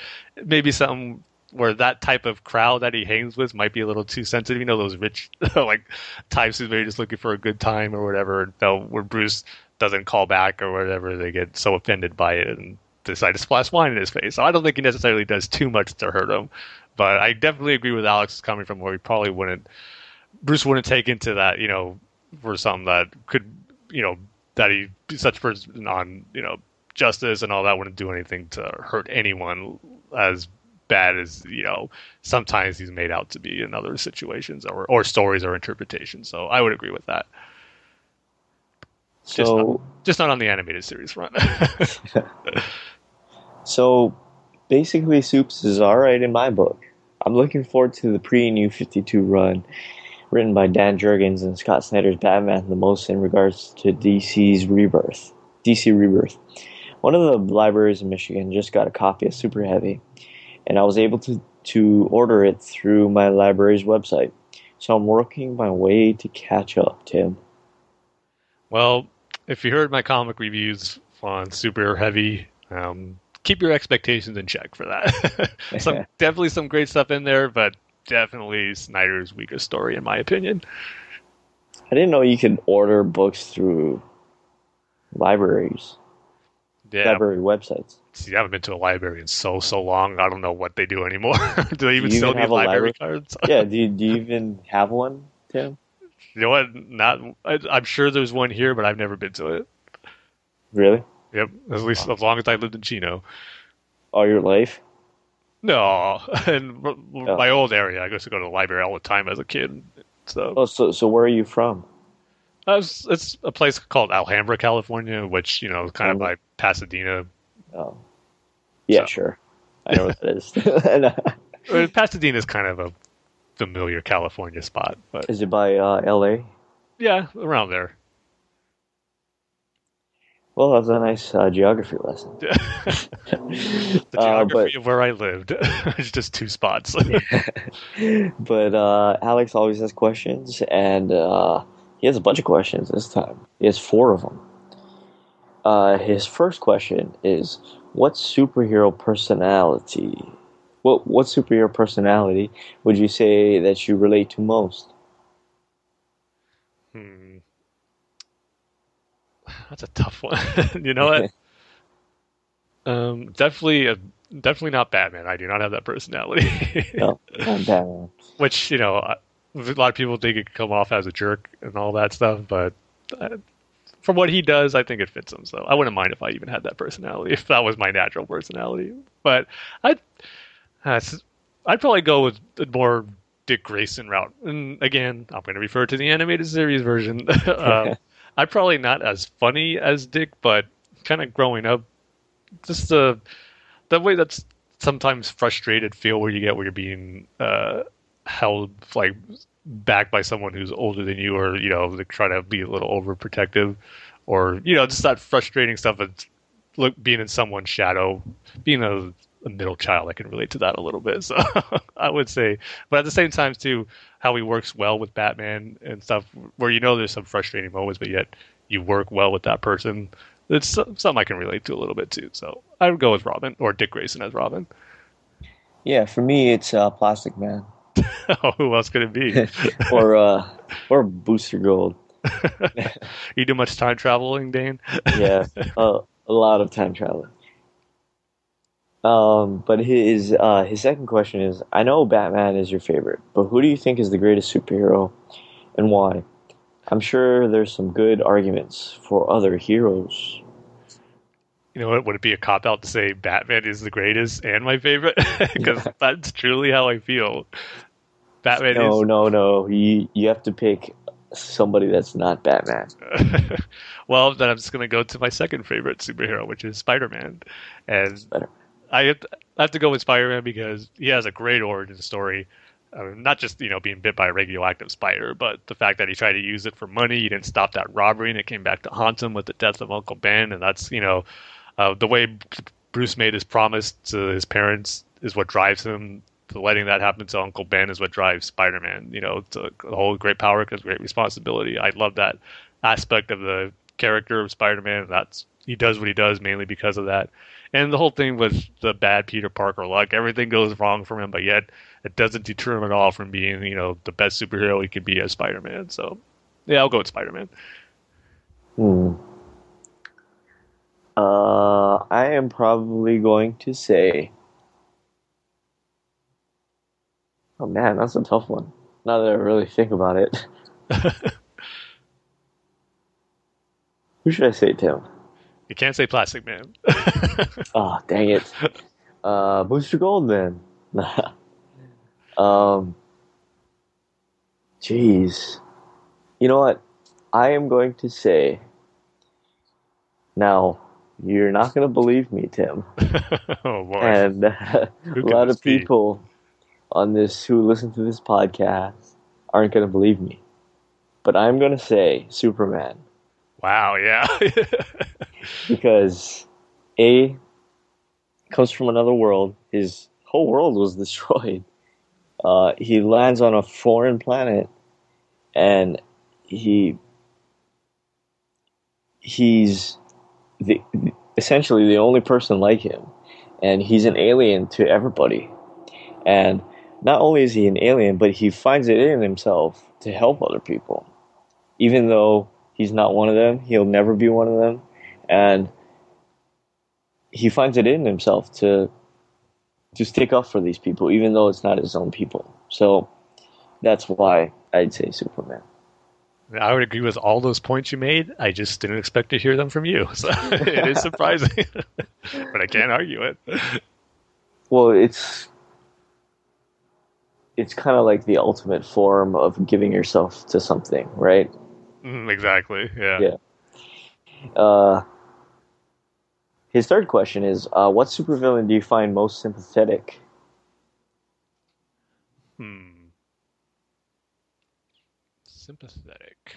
S2: maybe some where that type of crowd that he hangs with might be a little too sensitive. You know, those rich like types who's maybe just looking for a good time or whatever, and felt where Bruce doesn't call back or whatever, they get so offended by it and decide to splash wine in his face. So I don't think he necessarily does too much to hurt him. But I definitely agree with Alex coming from where he probably wouldn't Bruce wouldn't take into that, you know, for something that could you know, that he such person on, you know, justice and all that wouldn't do anything to hurt anyone as bad as you know sometimes he's made out to be in other situations or or stories or interpretations. So I would agree with that. Just
S3: So,
S2: not, just not on the animated series front.
S3: so basically, Soups is alright in my book. I'm looking forward to the pre New 52 run written by Dan Jurgens and Scott Snyder's Batman the most in regards to DC's Rebirth. DC Rebirth. One of the libraries in Michigan just got a copy of Superheavy, and I was able to, to order it through my library's website. So I'm working my way to catch up, Tim.
S2: Well, if you heard my comic reviews on Superheavy, um, keep your expectations in check for that. some definitely some great stuff in there, but definitely Snyder's weakest story in my opinion.
S3: I didn't know you could order books through libraries,
S2: Yeah,
S3: library websites.
S2: see, I haven't been to a library in so so long. I don't know what they do anymore. do they even
S3: Do
S2: still
S3: even
S2: library
S3: library?
S2: cards?
S3: Yeah, do you, do you even have one, Tim?
S2: You know what? Not. I, I'm sure there's one here, but I've never been to it.
S3: Really?
S2: Yep, at least as long as I lived in Chino.
S3: All your life?
S2: No, and my old area, I used to go to the library all the time as a kid. So
S3: Oh, so so where are you from?
S2: Was, it's a place called Alhambra, California, which you know is kind of by Pasadena.
S3: Oh, yeah,
S2: So-
S3: sure. I know what that is. Uh,
S2: Uh, Pasadena is kind of a familiar California spot, but
S3: is it by uh, L.A.?
S2: yeah, around there.
S3: Well, that was a nice uh, geography lesson.
S2: the
S3: Uh,
S2: geography
S3: but-
S2: of where I lived is just two spots.
S3: But uh, Alex always has questions, and uh, he has a bunch of questions this time. He has four of them. Uh, his first question is, "What superhero personality? What what superhero personality would you say that you relate to most?"
S2: That's a tough one. you know what? Um, definitely, a, definitely not Batman. I do not have that personality.
S3: No, Batman.
S2: Which you know, a lot of people think it could come off as a jerk and all that stuff, but uh, from what he does, I think it fits him. So I wouldn't mind if I even had that personality, if that was my natural personality. But I'd, uh, I'd probably go with the more Dick Grayson route. And again, I'm going to refer to the animated series version. um, I'm probably not as funny as Dick, but kind of growing up, just the the way that's sometimes frustrated feel where you get where you're being uh, held like back by someone who's older than you, or you know, they try to be a little overprotective, or you know, just that frustrating stuff of look being in someone's shadow, being a, a middle child. I can relate to that a little bit. So I would say, but at the same time too, how he works well with Batman and stuff, where you know there's some frustrating moments, but yet you work well with that person. It's something I can relate to a little bit too. So I would go with Robin or Dick Grayson as Robin.
S3: Yeah, for me, it's uh, Plastic Man
S2: Who else could it be?
S3: or uh, or Booster Gold.
S2: you do much time traveling, Dane?
S3: Yeah, uh, a lot of time traveling. Um, but his uh, his second question is: I know Batman is your favorite, but who do you think is the greatest superhero, and why? I'm sure there's some good arguments for other heroes.
S2: You know what? Would it be a cop out to say Batman is the greatest and my favorite? Because that's truly how I feel. Batman is
S3: No, no, no. You you have to pick somebody that's not Batman.
S2: well, then I'm just going to go to my second favorite superhero, which is Spider Man. And
S3: Spider-Man.
S2: I have, to, go with Spider Man because he has a great origin story. I mean, not just you know being bit by a radioactive spider, but the fact that he tried to use it for money. He didn't stop that robbery, and it came back to haunt him with the death of Uncle Ben. And that's you know uh, the way Bruce made his promise to his parents is what drives him. To letting that happen to Uncle Ben is what drives Spider Man. You know, to the whole great power comes great responsibility. I love that aspect of the character of Spider Man. That's he does what he does mainly because of that. And the whole thing with the bad Peter Parker luck, everything goes wrong for him, but yet it doesn't deter him at all from being, you know, the best superhero he could be as Spider Man. So, yeah, I'll go with Spider Man.
S3: Hmm. Uh, I am probably going to say. Oh man, that's a tough one. Now that I really think about it, who should I say, Tim?
S2: You can't say Plastic Man.
S3: Oh, dang it. Uh, Booster Gold, then. um, jeez. You know what? I am going to say. Now, you're not going to believe me, Tim.
S2: oh boy.
S3: And uh, a lot of
S2: be?
S3: people on this who listen to this podcast aren't going to believe me. But I'm going to say Superman
S2: Wow, yeah.
S3: Because A comes from another world. His whole world was destroyed. Uh, he lands on a foreign planet and he he's the, essentially the only person like him and he's an alien to everybody and not only is he an alien but he finds it in himself to help other people even though he's not one of them he'll never be one of them and he finds it in himself to to stick up for these people even though it's not his own people so that's why i'd say superman
S2: I would agree with all those points you made. I just didn't expect to hear them from you. So it is surprising. but I can't argue it.
S3: well it's it's kind of like the ultimate form of giving yourself to something right
S2: Mm, exactly. Yeah.
S3: Yeah. uh his third question is uh, what supervillain do you find most sympathetic
S2: Hmm. Sympathetic.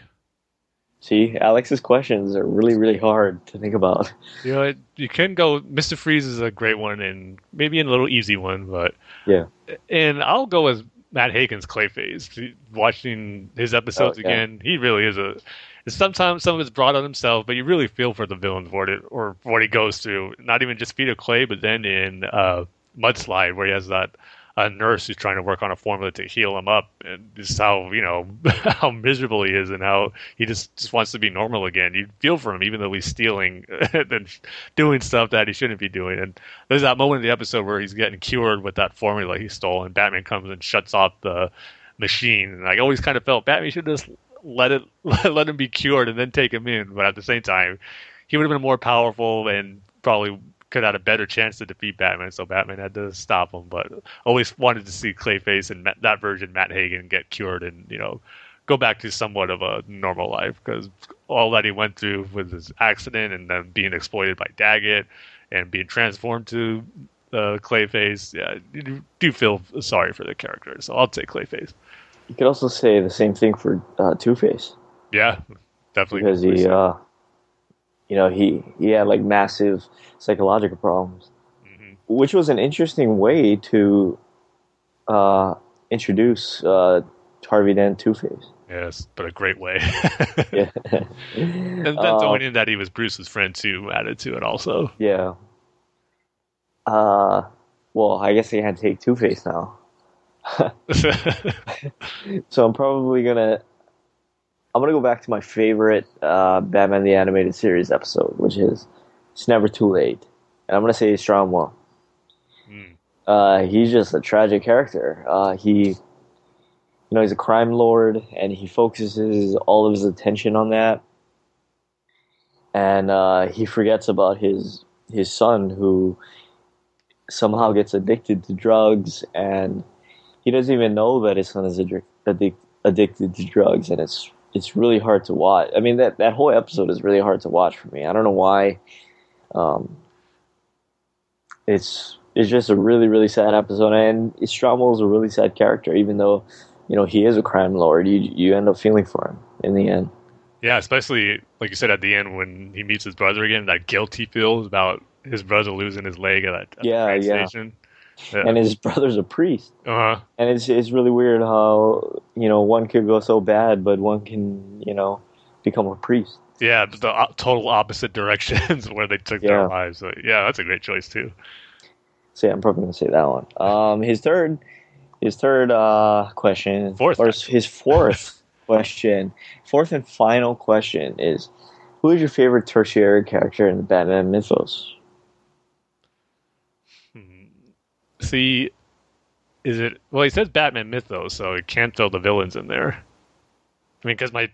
S3: see alex's questions are really really hard to think about
S2: You know, it, you can go. Mister Freeze is a great one, and maybe a little easy one, but
S3: yeah
S2: and I'll go with Matt Hagen's Clayface. Watching his episodes
S3: Oh, yeah.
S2: again, he really is a. Sometimes some of it's brought on himself, but you really feel for the villain for it or what he goes through. Not even just Feet of Clay, but then in uh, Mudslide, where he has that a nurse who's trying to work on a formula to heal him up, and just how you know how miserable he is, and how he just, just wants to be normal again. You feel for him, even though he's stealing and doing stuff that he shouldn't be doing. And there's that moment in the episode where he's getting cured with that formula he stole, and Batman comes and shuts off the machine. And I always kind of felt Batman should just let it let him be cured and then take him in. But at the same time, he would have been more powerful and probably could have had a better chance to defeat Batman. So Batman had to stop him. But always wanted to see Clayface and Matt, that version Matt Hagen get cured and you know go back to somewhat of a normal life because all that he went through with his accident and then being exploited by Daggett and being transformed to uh, Clayface, yeah, you do feel sorry for the character. So I'll take Clayface.
S3: You could also say the same thing for uh, two-face
S2: Yeah, definitely.
S3: because he uh you know he he had like massive psychological problems
S2: Mhm.
S3: which was an interesting way to uh introduce uh harvey dent two-face
S2: Yes, but a great way.
S3: yeah
S2: and then
S3: Uh,
S2: throwing in that he was Bruce's friend too added to it also.
S3: yeah uh well i guess they had to take two-face now so i'm probably gonna i'm gonna go back to my favorite uh batman the animated series episode which is it's never too late and i'm gonna say Stromwell
S2: Hmm.
S3: uh, he's just a tragic character. Uh, he, you know, he's a crime lord, and he focuses all of his attention on that, and uh, he forgets about his his son, who somehow gets addicted to drugs, and he doesn't even know that his son is addic- addic- addicted to drugs, and it's it's really hard to watch. I mean, that that whole episode is really hard to watch for me. I don't know why. Um, it's it's just a really really sad episode and Stromwell is a really sad character even though you know he is a crime lord you you end up feeling for him in the end
S2: Yeah, especially like you said at the end when he meets his brother again, that guilt he feels about his brother losing his leg at that
S3: Yeah, yeah.
S2: station. Yeah.
S3: and his brother's a priest
S2: uh huh.
S3: and it's it's really weird how you know one could go so bad but one can you know become a priest
S2: Yeah, the o- total opposite directions where they took
S3: Yeah.
S2: their lives. So, yeah, that's a great choice too.
S3: so yeah, I'm probably gonna say that one um his third his third uh question
S2: Fourth,
S3: or his fourth question fourth and final question is who is your favorite tertiary character in the Batman mythos
S2: Hmm. See, is it? Well, he says Batman mythos, so it can't throw the villains in there. I mean, because my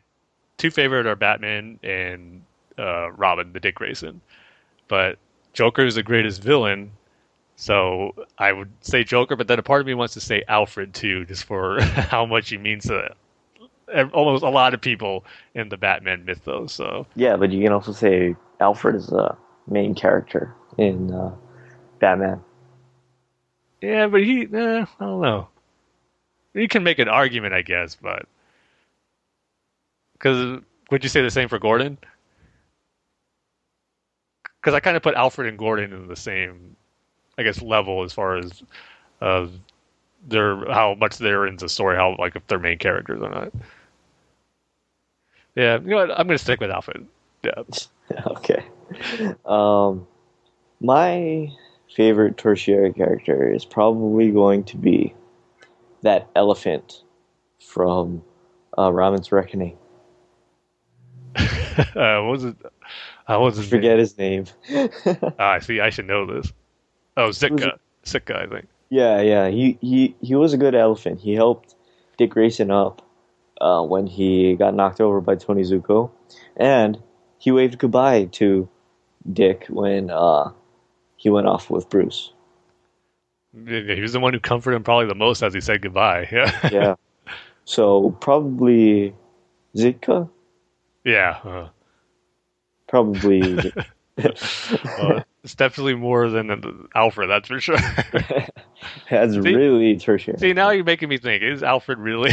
S2: two favorite are Batman and uh, Robin, the Dick Grayson. But Joker is the greatest villain, so I would say Joker. But then a part of me wants to say Alfred too, just for how much he means to almost a lot of people in the Batman mythos. So
S3: Yeah, but you can also say Alfred is the main character in uh, Batman.
S2: Yeah, but he, eh, I don't know. you can make an argument, I guess, but because would you say the same for Gordon? Because I kind of put Alfred and Gordon in the same, I guess, level as far as uh, their how much they're into the story, how like if they're main characters or not. Yeah, you know what? I'm gonna stick with Alfred. Yeah.
S3: okay. Um, my favorite tertiary character is probably going to be that elephant from uh, Robin's Reckoning.
S2: uh, what was it? I was his
S3: Forget
S2: name?
S3: his name.
S2: Ah, see, I should know this. Oh,
S3: Zitka.
S2: Zitka, I think.
S3: yeah, yeah. He he he was a good elephant. He helped Dick Grayson up uh, when he got knocked over by Tony Zucco, and he waved goodbye to Dick when uh, he went off with Bruce.
S2: Yeah, He was the one who comforted him probably the most as he said goodbye. Yeah.
S3: Yeah. so probably Zitka.
S2: yeah. uh,
S3: Probably
S2: well, it's definitely more than uh, Alfred, that's for sure.
S3: that's
S2: See-
S3: really tertiary.
S2: See, now you're making me think: Is Alfred really?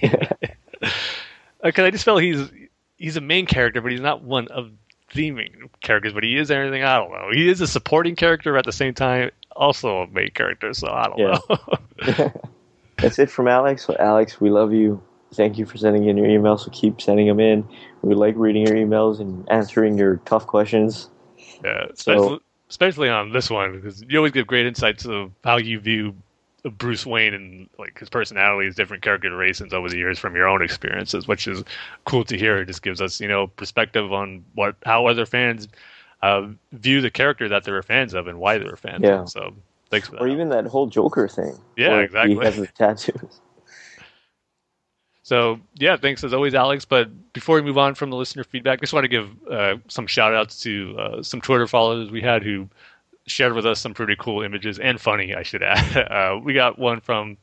S2: Because I just felt he's he's a main character, but he's not one of the main characters. But he is everything. I don't know. He is a supporting character at the same time, also a main character. So I don't
S3: Yeah.
S2: know.
S3: That's it from Alex. So Alex, we love you. Thank you for sending in your emails. So keep sending them in. We like reading your emails and answering your tough questions.
S2: yeah,
S3: So-
S2: especially, especially on this one because you always give great insights of how you view Bruce Wayne and like his personality, is different character characterizations over the years from your own experiences, which is cool to hear. It just gives us, you know, perspective on what how other fans uh, view the character that they were fans of and why they were fans.
S3: Yeah.
S2: Of. So thanks for that.
S3: Or even that whole Joker thing.
S2: Yeah, exactly.
S3: He has tattoos.
S2: So yeah, thanks as always, Alex. But before we move on from the listener feedback, I just want to give uh, some shout outs to uh, some Twitter followers we had who shared with us some pretty cool images and funny, I should add. Uh, we got one from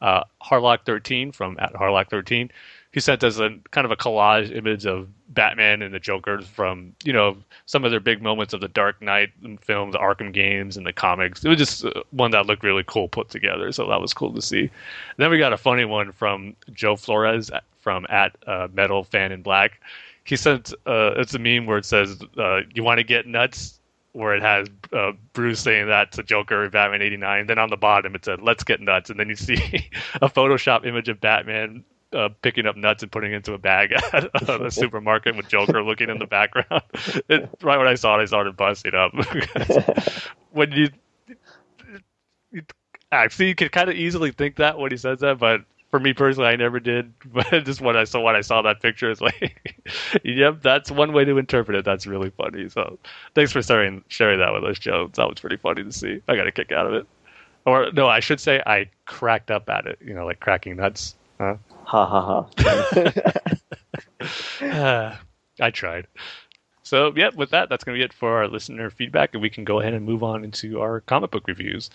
S2: uh, Harlock13 from at Harlock13. He sent us a kind of a collage image of Batman and the Joker from you know some of their big moments of the Dark Knight films, the Arkham games, and the comics. It was just uh, one that looked really cool put together, so that was cool to see. Then we got a funny one from Joe Flores from at uh, Metal Fan in Black. He sent uh, it's a meme where it says, uh, "You want to get nuts." Where it has uh, Bruce saying that to Joker in Batman '89. Then on the bottom it said, "Let's get nuts," and then you see a Photoshop image of Batman uh, picking up nuts and putting it into a bag at a supermarket with Joker looking in the background. It, right when I saw it, I started busting up. when you, you actually, you could kind of easily think that when he says that, but for me personally, I never did. But just when I saw when I saw that picture, it's like, yep, that's one way to interpret it. That's really funny. So thanks for sharing sharing that with us, Joe. That was pretty funny to see. I got a kick out of it. Or no, I should say I cracked up at it. You know, like cracking nuts. Huh?
S3: Ha ha ha.
S2: I tried. So, yeah, with that, that's going to be it for our listener feedback, and we can go ahead and move on into our comic book reviews.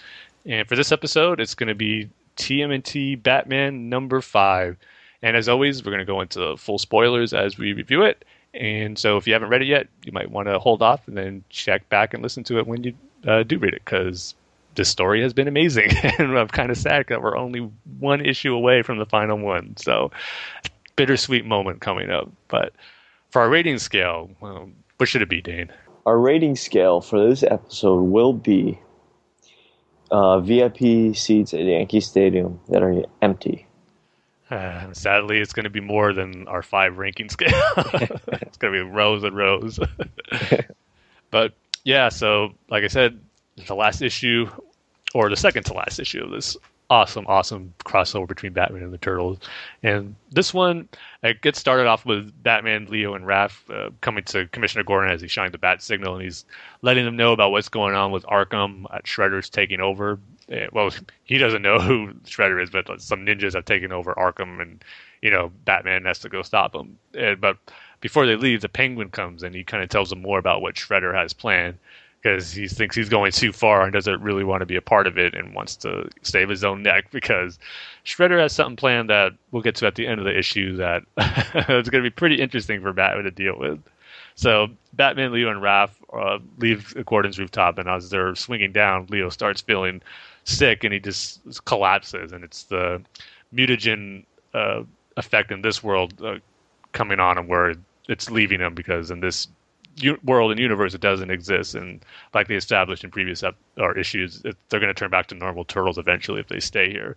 S2: And for this episode, it's going to be TMNT Batman number five. And as always, we're going to go into full spoilers as we review it. And so, if you haven't read it yet, you might want to hold off and then check back and listen to it when you uh, do read it, because this story has been amazing. and I'm kind of sad that we're only one issue away from the final one. So, bittersweet moment coming up. But for our rating scale, well, what should it be, Dane?
S3: Our rating scale for this episode will be uh, VIP seats at Yankee Stadium that are empty.
S2: Uh, sadly, it's going to be more than our five ranking scale. it's going to be rows and rows. but yeah, so like I said, the last issue, or the second to last issue of this awesome, awesome crossover between Batman and the Turtles. And this one, it gets started off with Batman, Leo, and Raph uh, coming to Commissioner Gordon as he's shines the bat signal, and he's letting them know about what's going on with Arkham. Uh, Shredder's taking over. Uh, well, he doesn't know who Shredder is, but some ninjas have taken over Arkham, and you know Batman has to go stop him. Uh, but before they leave, the Penguin comes and he kind of tells them more about what Shredder has planned because he thinks he's going too far and doesn't really want to be a part of it and wants to save his own neck because Shredder has something planned that we'll get to at the end of the issue that it's going to be pretty interesting for Batman to deal with. So Batman, Leo, and Raph uh, leave Gordon's rooftop, and as they're swinging down, Leo starts feeling sick and he just collapses, and it's the mutagen uh, effect in this world uh, coming on and where it's leaving him because in this u- world and universe it doesn't exist and like they established in previous ep- or issues it, they're going to turn back to normal turtles eventually if they stay here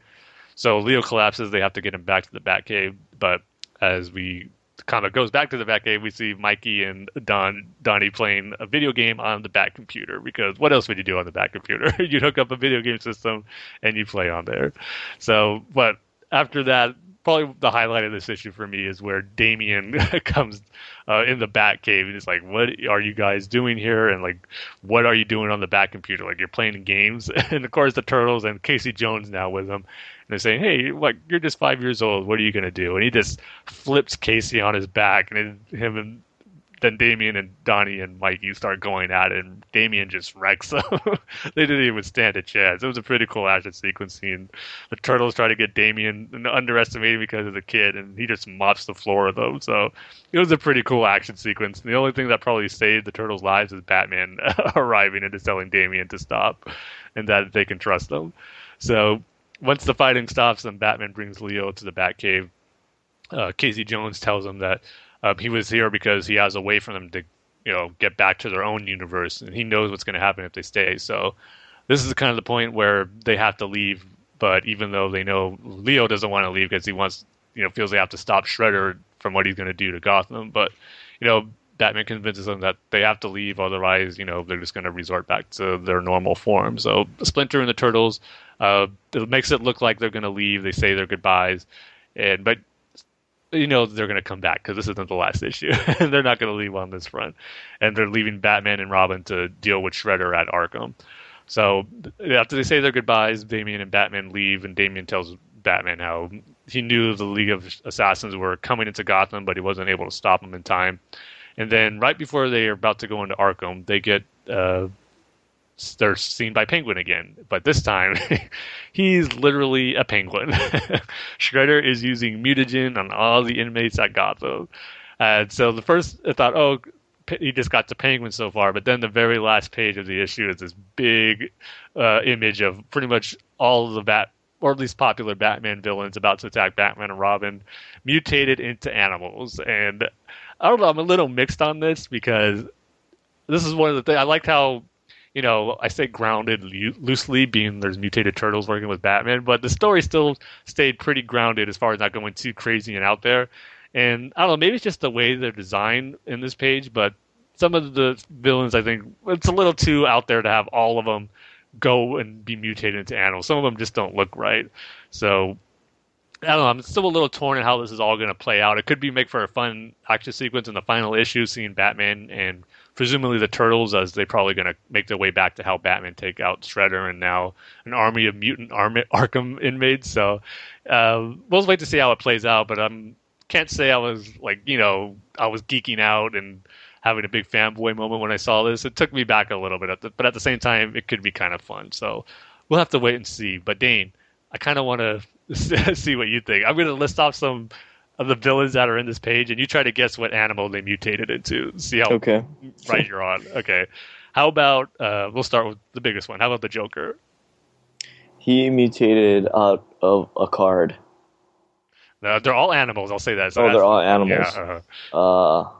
S2: so leo collapses they have to get him back to the batcave but as we kind of goes back to the Batcave, we see Mikey and Don Donnie playing a video game on the Bat computer because what else would you do on the Bat computer? you'd hook up a video game system and you play on there. So, but after that, probably the highlight of this issue for me is where Damian comes uh, in the Bat cave and it's like, "What are you guys doing here?" And like, "What are you doing on the Bat computer? Like, you're playing games." and of course, the Turtles and Casey Jones now with him, and they're saying, "Hey, what? you're just five years old. What are you gonna do?" And he just flips Casey on his back, and him and then Damian and Donnie and Mikey start going at it, and Damian just wrecks them. they didn't even stand a chance. It was a pretty cool action sequence scene. The turtles try to get Damian and because of the kid, and he just mops the floor of them. So it was a pretty cool action sequence. The only thing that probably saved the turtles' lives is Batman arriving and just telling Damian to stop, and that they can trust them. So once the fighting stops, and Batman brings Leo to the Batcave. Uh, Casey Jones tells him that um, he was here because he has a way for them to, you know, get back to their own universe, and he knows what's going to happen if they stay. So this is kind of the point where they have to leave. But even though they know Leo doesn't want to leave because he wants, you know, feels they have to stop Shredder from what he's going to do to Gotham, but you know, Batman convinces them that they have to leave, otherwise, you know, they're just going to resort back to their normal form. So Splinter and the Turtles, uh, it makes it look like they're going to leave. They say their goodbyes, and but you know they're going to come back because this isn't the last issue, and they're not going to leave on this front, and they're leaving Batman and Robin to deal with Shredder at Arkham. So after they say their goodbyes, Damian and Batman leave, and Damian tells Batman how he knew the League of Assassins were coming into Gotham, but he wasn't able to stop them in time. And then right before they are about to go into Arkham, they get uh, they're seen by Penguin again, but this time he's literally a penguin. Shredder is using mutagen on all the inmates at Gotham. And so the first I thought, oh, he just got to Penguin so far, but then the very last page of the issue is this big uh, image of pretty much all of the Bat, or at least popular Batman villains about to attack Batman and Robin, mutated into animals. And I don't know, I'm a little mixed on this because this is one of the things I liked how you know, I say grounded loosely, being there's mutated turtles working with Batman, but the story still stayed pretty grounded as far as not going too crazy and out there. And I don't know, maybe it's just the way they're designed in this page, but some of the villains, I think, it's a little too out there to have all of them go and be mutated into animals. Some of them just don't look right. So I don't know. I'm still a little torn on how this is all going to play out. It could be make for a fun action sequence in the final issue, seeing Batman and presumably the Turtles, as they're probably going to make their way back to help Batman take out Shredder and now an army of mutant Arm- Arkham inmates. So uh, we'll wait to see how it plays out. But I can't say I was like you know I was geeking out and having a big fanboy moment when I saw this. It took me back a little bit, at the, but at the same time, it could be kind of fun. So we'll have to wait and see. But Dane, I kind of want to see what you think. I'm going to list off some of the villains that are in this page, and you try to guess what animal they mutated into. See how
S3: Okay.
S2: right you're on. Okay. How about uh, we'll start with the biggest one. How about the Joker?
S3: He mutated out of a card.
S2: No, they're all animals. I'll say that. So
S3: Oh, they're all animals.
S2: Yeah. uh
S3: Uh,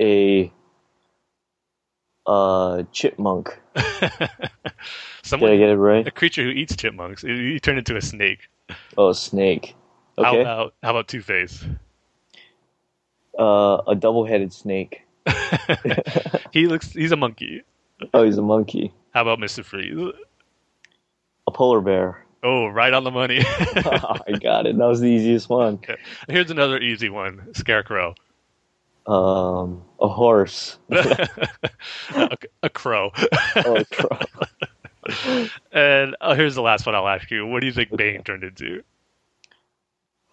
S3: a uh chipmunk. Did I get it right?
S2: a creature who eats chipmunks. He he turned into a snake.
S3: Oh, a snake.
S2: How about how about Two Face?
S3: Uh, a double-headed snake.
S2: he looks. He's a monkey.
S3: Oh, he's a monkey.
S2: How about Mister Freeze?
S3: A polar bear.
S2: Oh, right on the money.
S3: I got it. That was the easiest one.
S2: Here's another easy one: Scarecrow.
S3: Um, a horse.
S2: a, a crow.
S3: Oh, a crow.
S2: and uh, here's the last one I'll ask you. What do you think Bane turned into?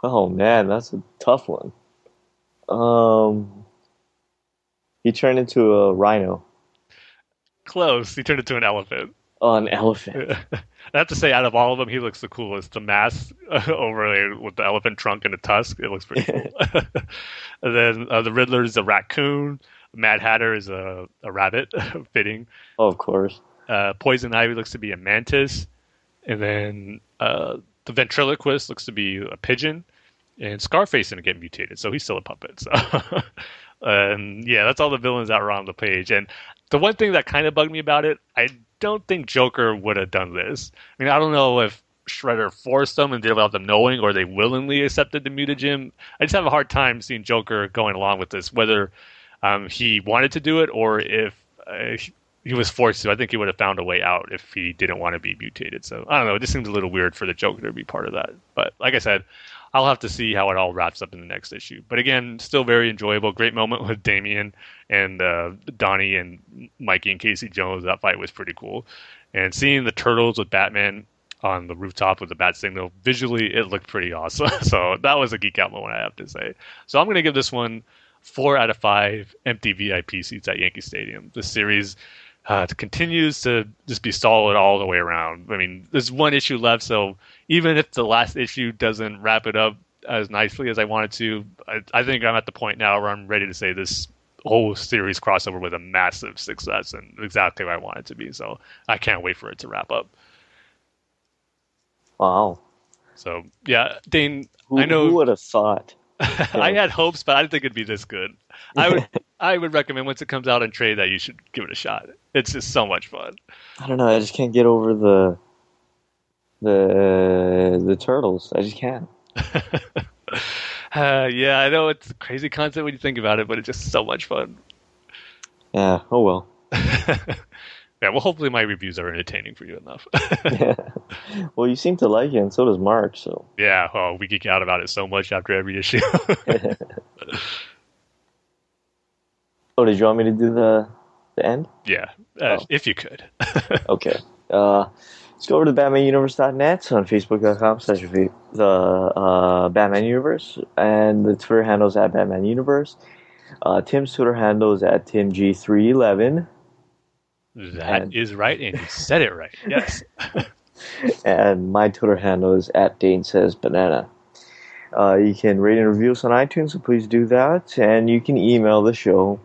S3: Oh man, that's a tough one. Um, he turned into a rhino.
S2: Close. He turned into an elephant.
S3: Oh, an elephant.
S2: I have to say, out of all of them, he looks the coolest. The mask over there with the elephant trunk and the tusk, it looks pretty cool. and then uh, the Riddler is a raccoon. Mad Hatter is a, a rabbit, fitting.
S3: Oh, of course.
S2: Uh, Poison Ivy looks to be a mantis. And then uh, the the ventriloquist looks to be a pigeon, and Scarface didn't get mutated, so he's still a puppet. So, and yeah, that's all the villains were on the page. And the one thing that kind of bugged me about it, I don't think Joker would have done this. I mean, I don't know if Shredder forced them and did it without them knowing, or they willingly accepted the mutagen. I just have a hard time seeing Joker going along with this, whether um, he wanted to do it or if uh, he was forced to. I think he would have found a way out if he didn't want to be mutated. So I don't know. It just seems a little weird for the Joker to be part of that. But like I said, I'll have to see how it all wraps up in the next issue. But again, still very enjoyable. Great moment with Damian and uh, Donnie and Mikey and Casey Jones. That fight was pretty cool. And seeing the turtles with Batman on the rooftop with the bat signal, visually it looked pretty awesome. so that was a geek out moment, I have to say. So I'm going to give this one four out of five empty VIP seats at Yankee Stadium. The series uh, continues to just be solid all the way around. I mean, there's one issue left, so even if the last issue doesn't wrap it up as nicely as I wanted to, I, I think I'm at the point now where I'm ready to say this whole series crossover was a massive success and exactly what I want it to be. So I can't wait for it to wrap up.
S3: Wow.
S2: So yeah, Dane,
S3: Who,
S2: I know
S3: who would have thought?
S2: I had hopes, but I didn't think it'd be this good. I would I would recommend once it comes out in trade that you should give it a shot. It's just so much fun.
S3: I don't know. I just can't get over the the the turtles. I just can't.
S2: uh, yeah, I know it's a crazy concept when you think about it, but it's just so much fun.
S3: Yeah. Oh well.
S2: yeah. Well, hopefully my reviews are entertaining for you enough.
S3: yeah. Well, you seem to like it, and so does Mark. So.
S2: yeah. Oh, we geek out about it so much after every issue.
S3: Oh, did you want me to do the the end?
S2: yeah. Uh,
S3: Oh.
S2: If you could.
S3: Okay. Uh, let's go over to BatmanUniverse.net on Facebook.com slash the uh, Batman Universe, and the Twitter handle is at Batman Universe. Uh, Tim's Twitter handle is at TimG311,
S2: That is right, and you said it right. Yes.
S3: and my Twitter handle is at Dane Says Banana. Uh, you can rate and review us on iTunes, so please do that. And you can email the show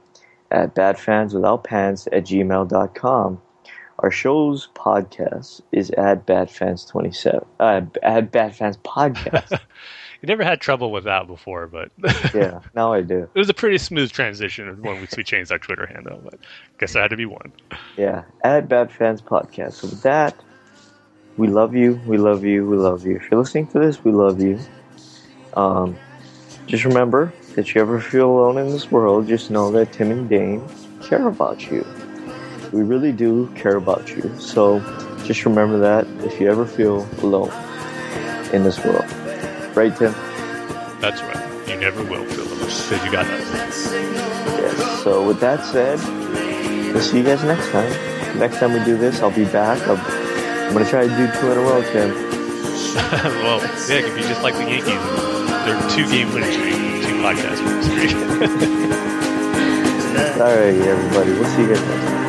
S3: at badfanswithoutpants at gmail.com. Our show's podcast is at badfans27. Uh, at badfans podcast.
S2: you never had trouble with that before, but
S3: yeah, now I do.
S2: it was a pretty smooth transition when we we changed our Twitter handle. But I guess I had to be one.
S3: Yeah, at badfans podcast. So with that, we love you, we love you, we love you. If you're listening to this, we love you. Um, just remember that you ever feel alone in this world, just know that Tim and Dane care about you. We really do care about you. So just remember that if you ever feel alone in this world. Right, Tim?
S2: That's right. You never will feel alone because you got us.
S3: Yes. So with that said, we'll see you guys next time. Next time we do this, I'll be back. I'll, I'm going to try to do two in a row, Tim.
S2: well, yeah, if you just like the Yankees. They're two game winning streak, two podcast winning streak.
S3: All right, everybody. We'll see you guys next time.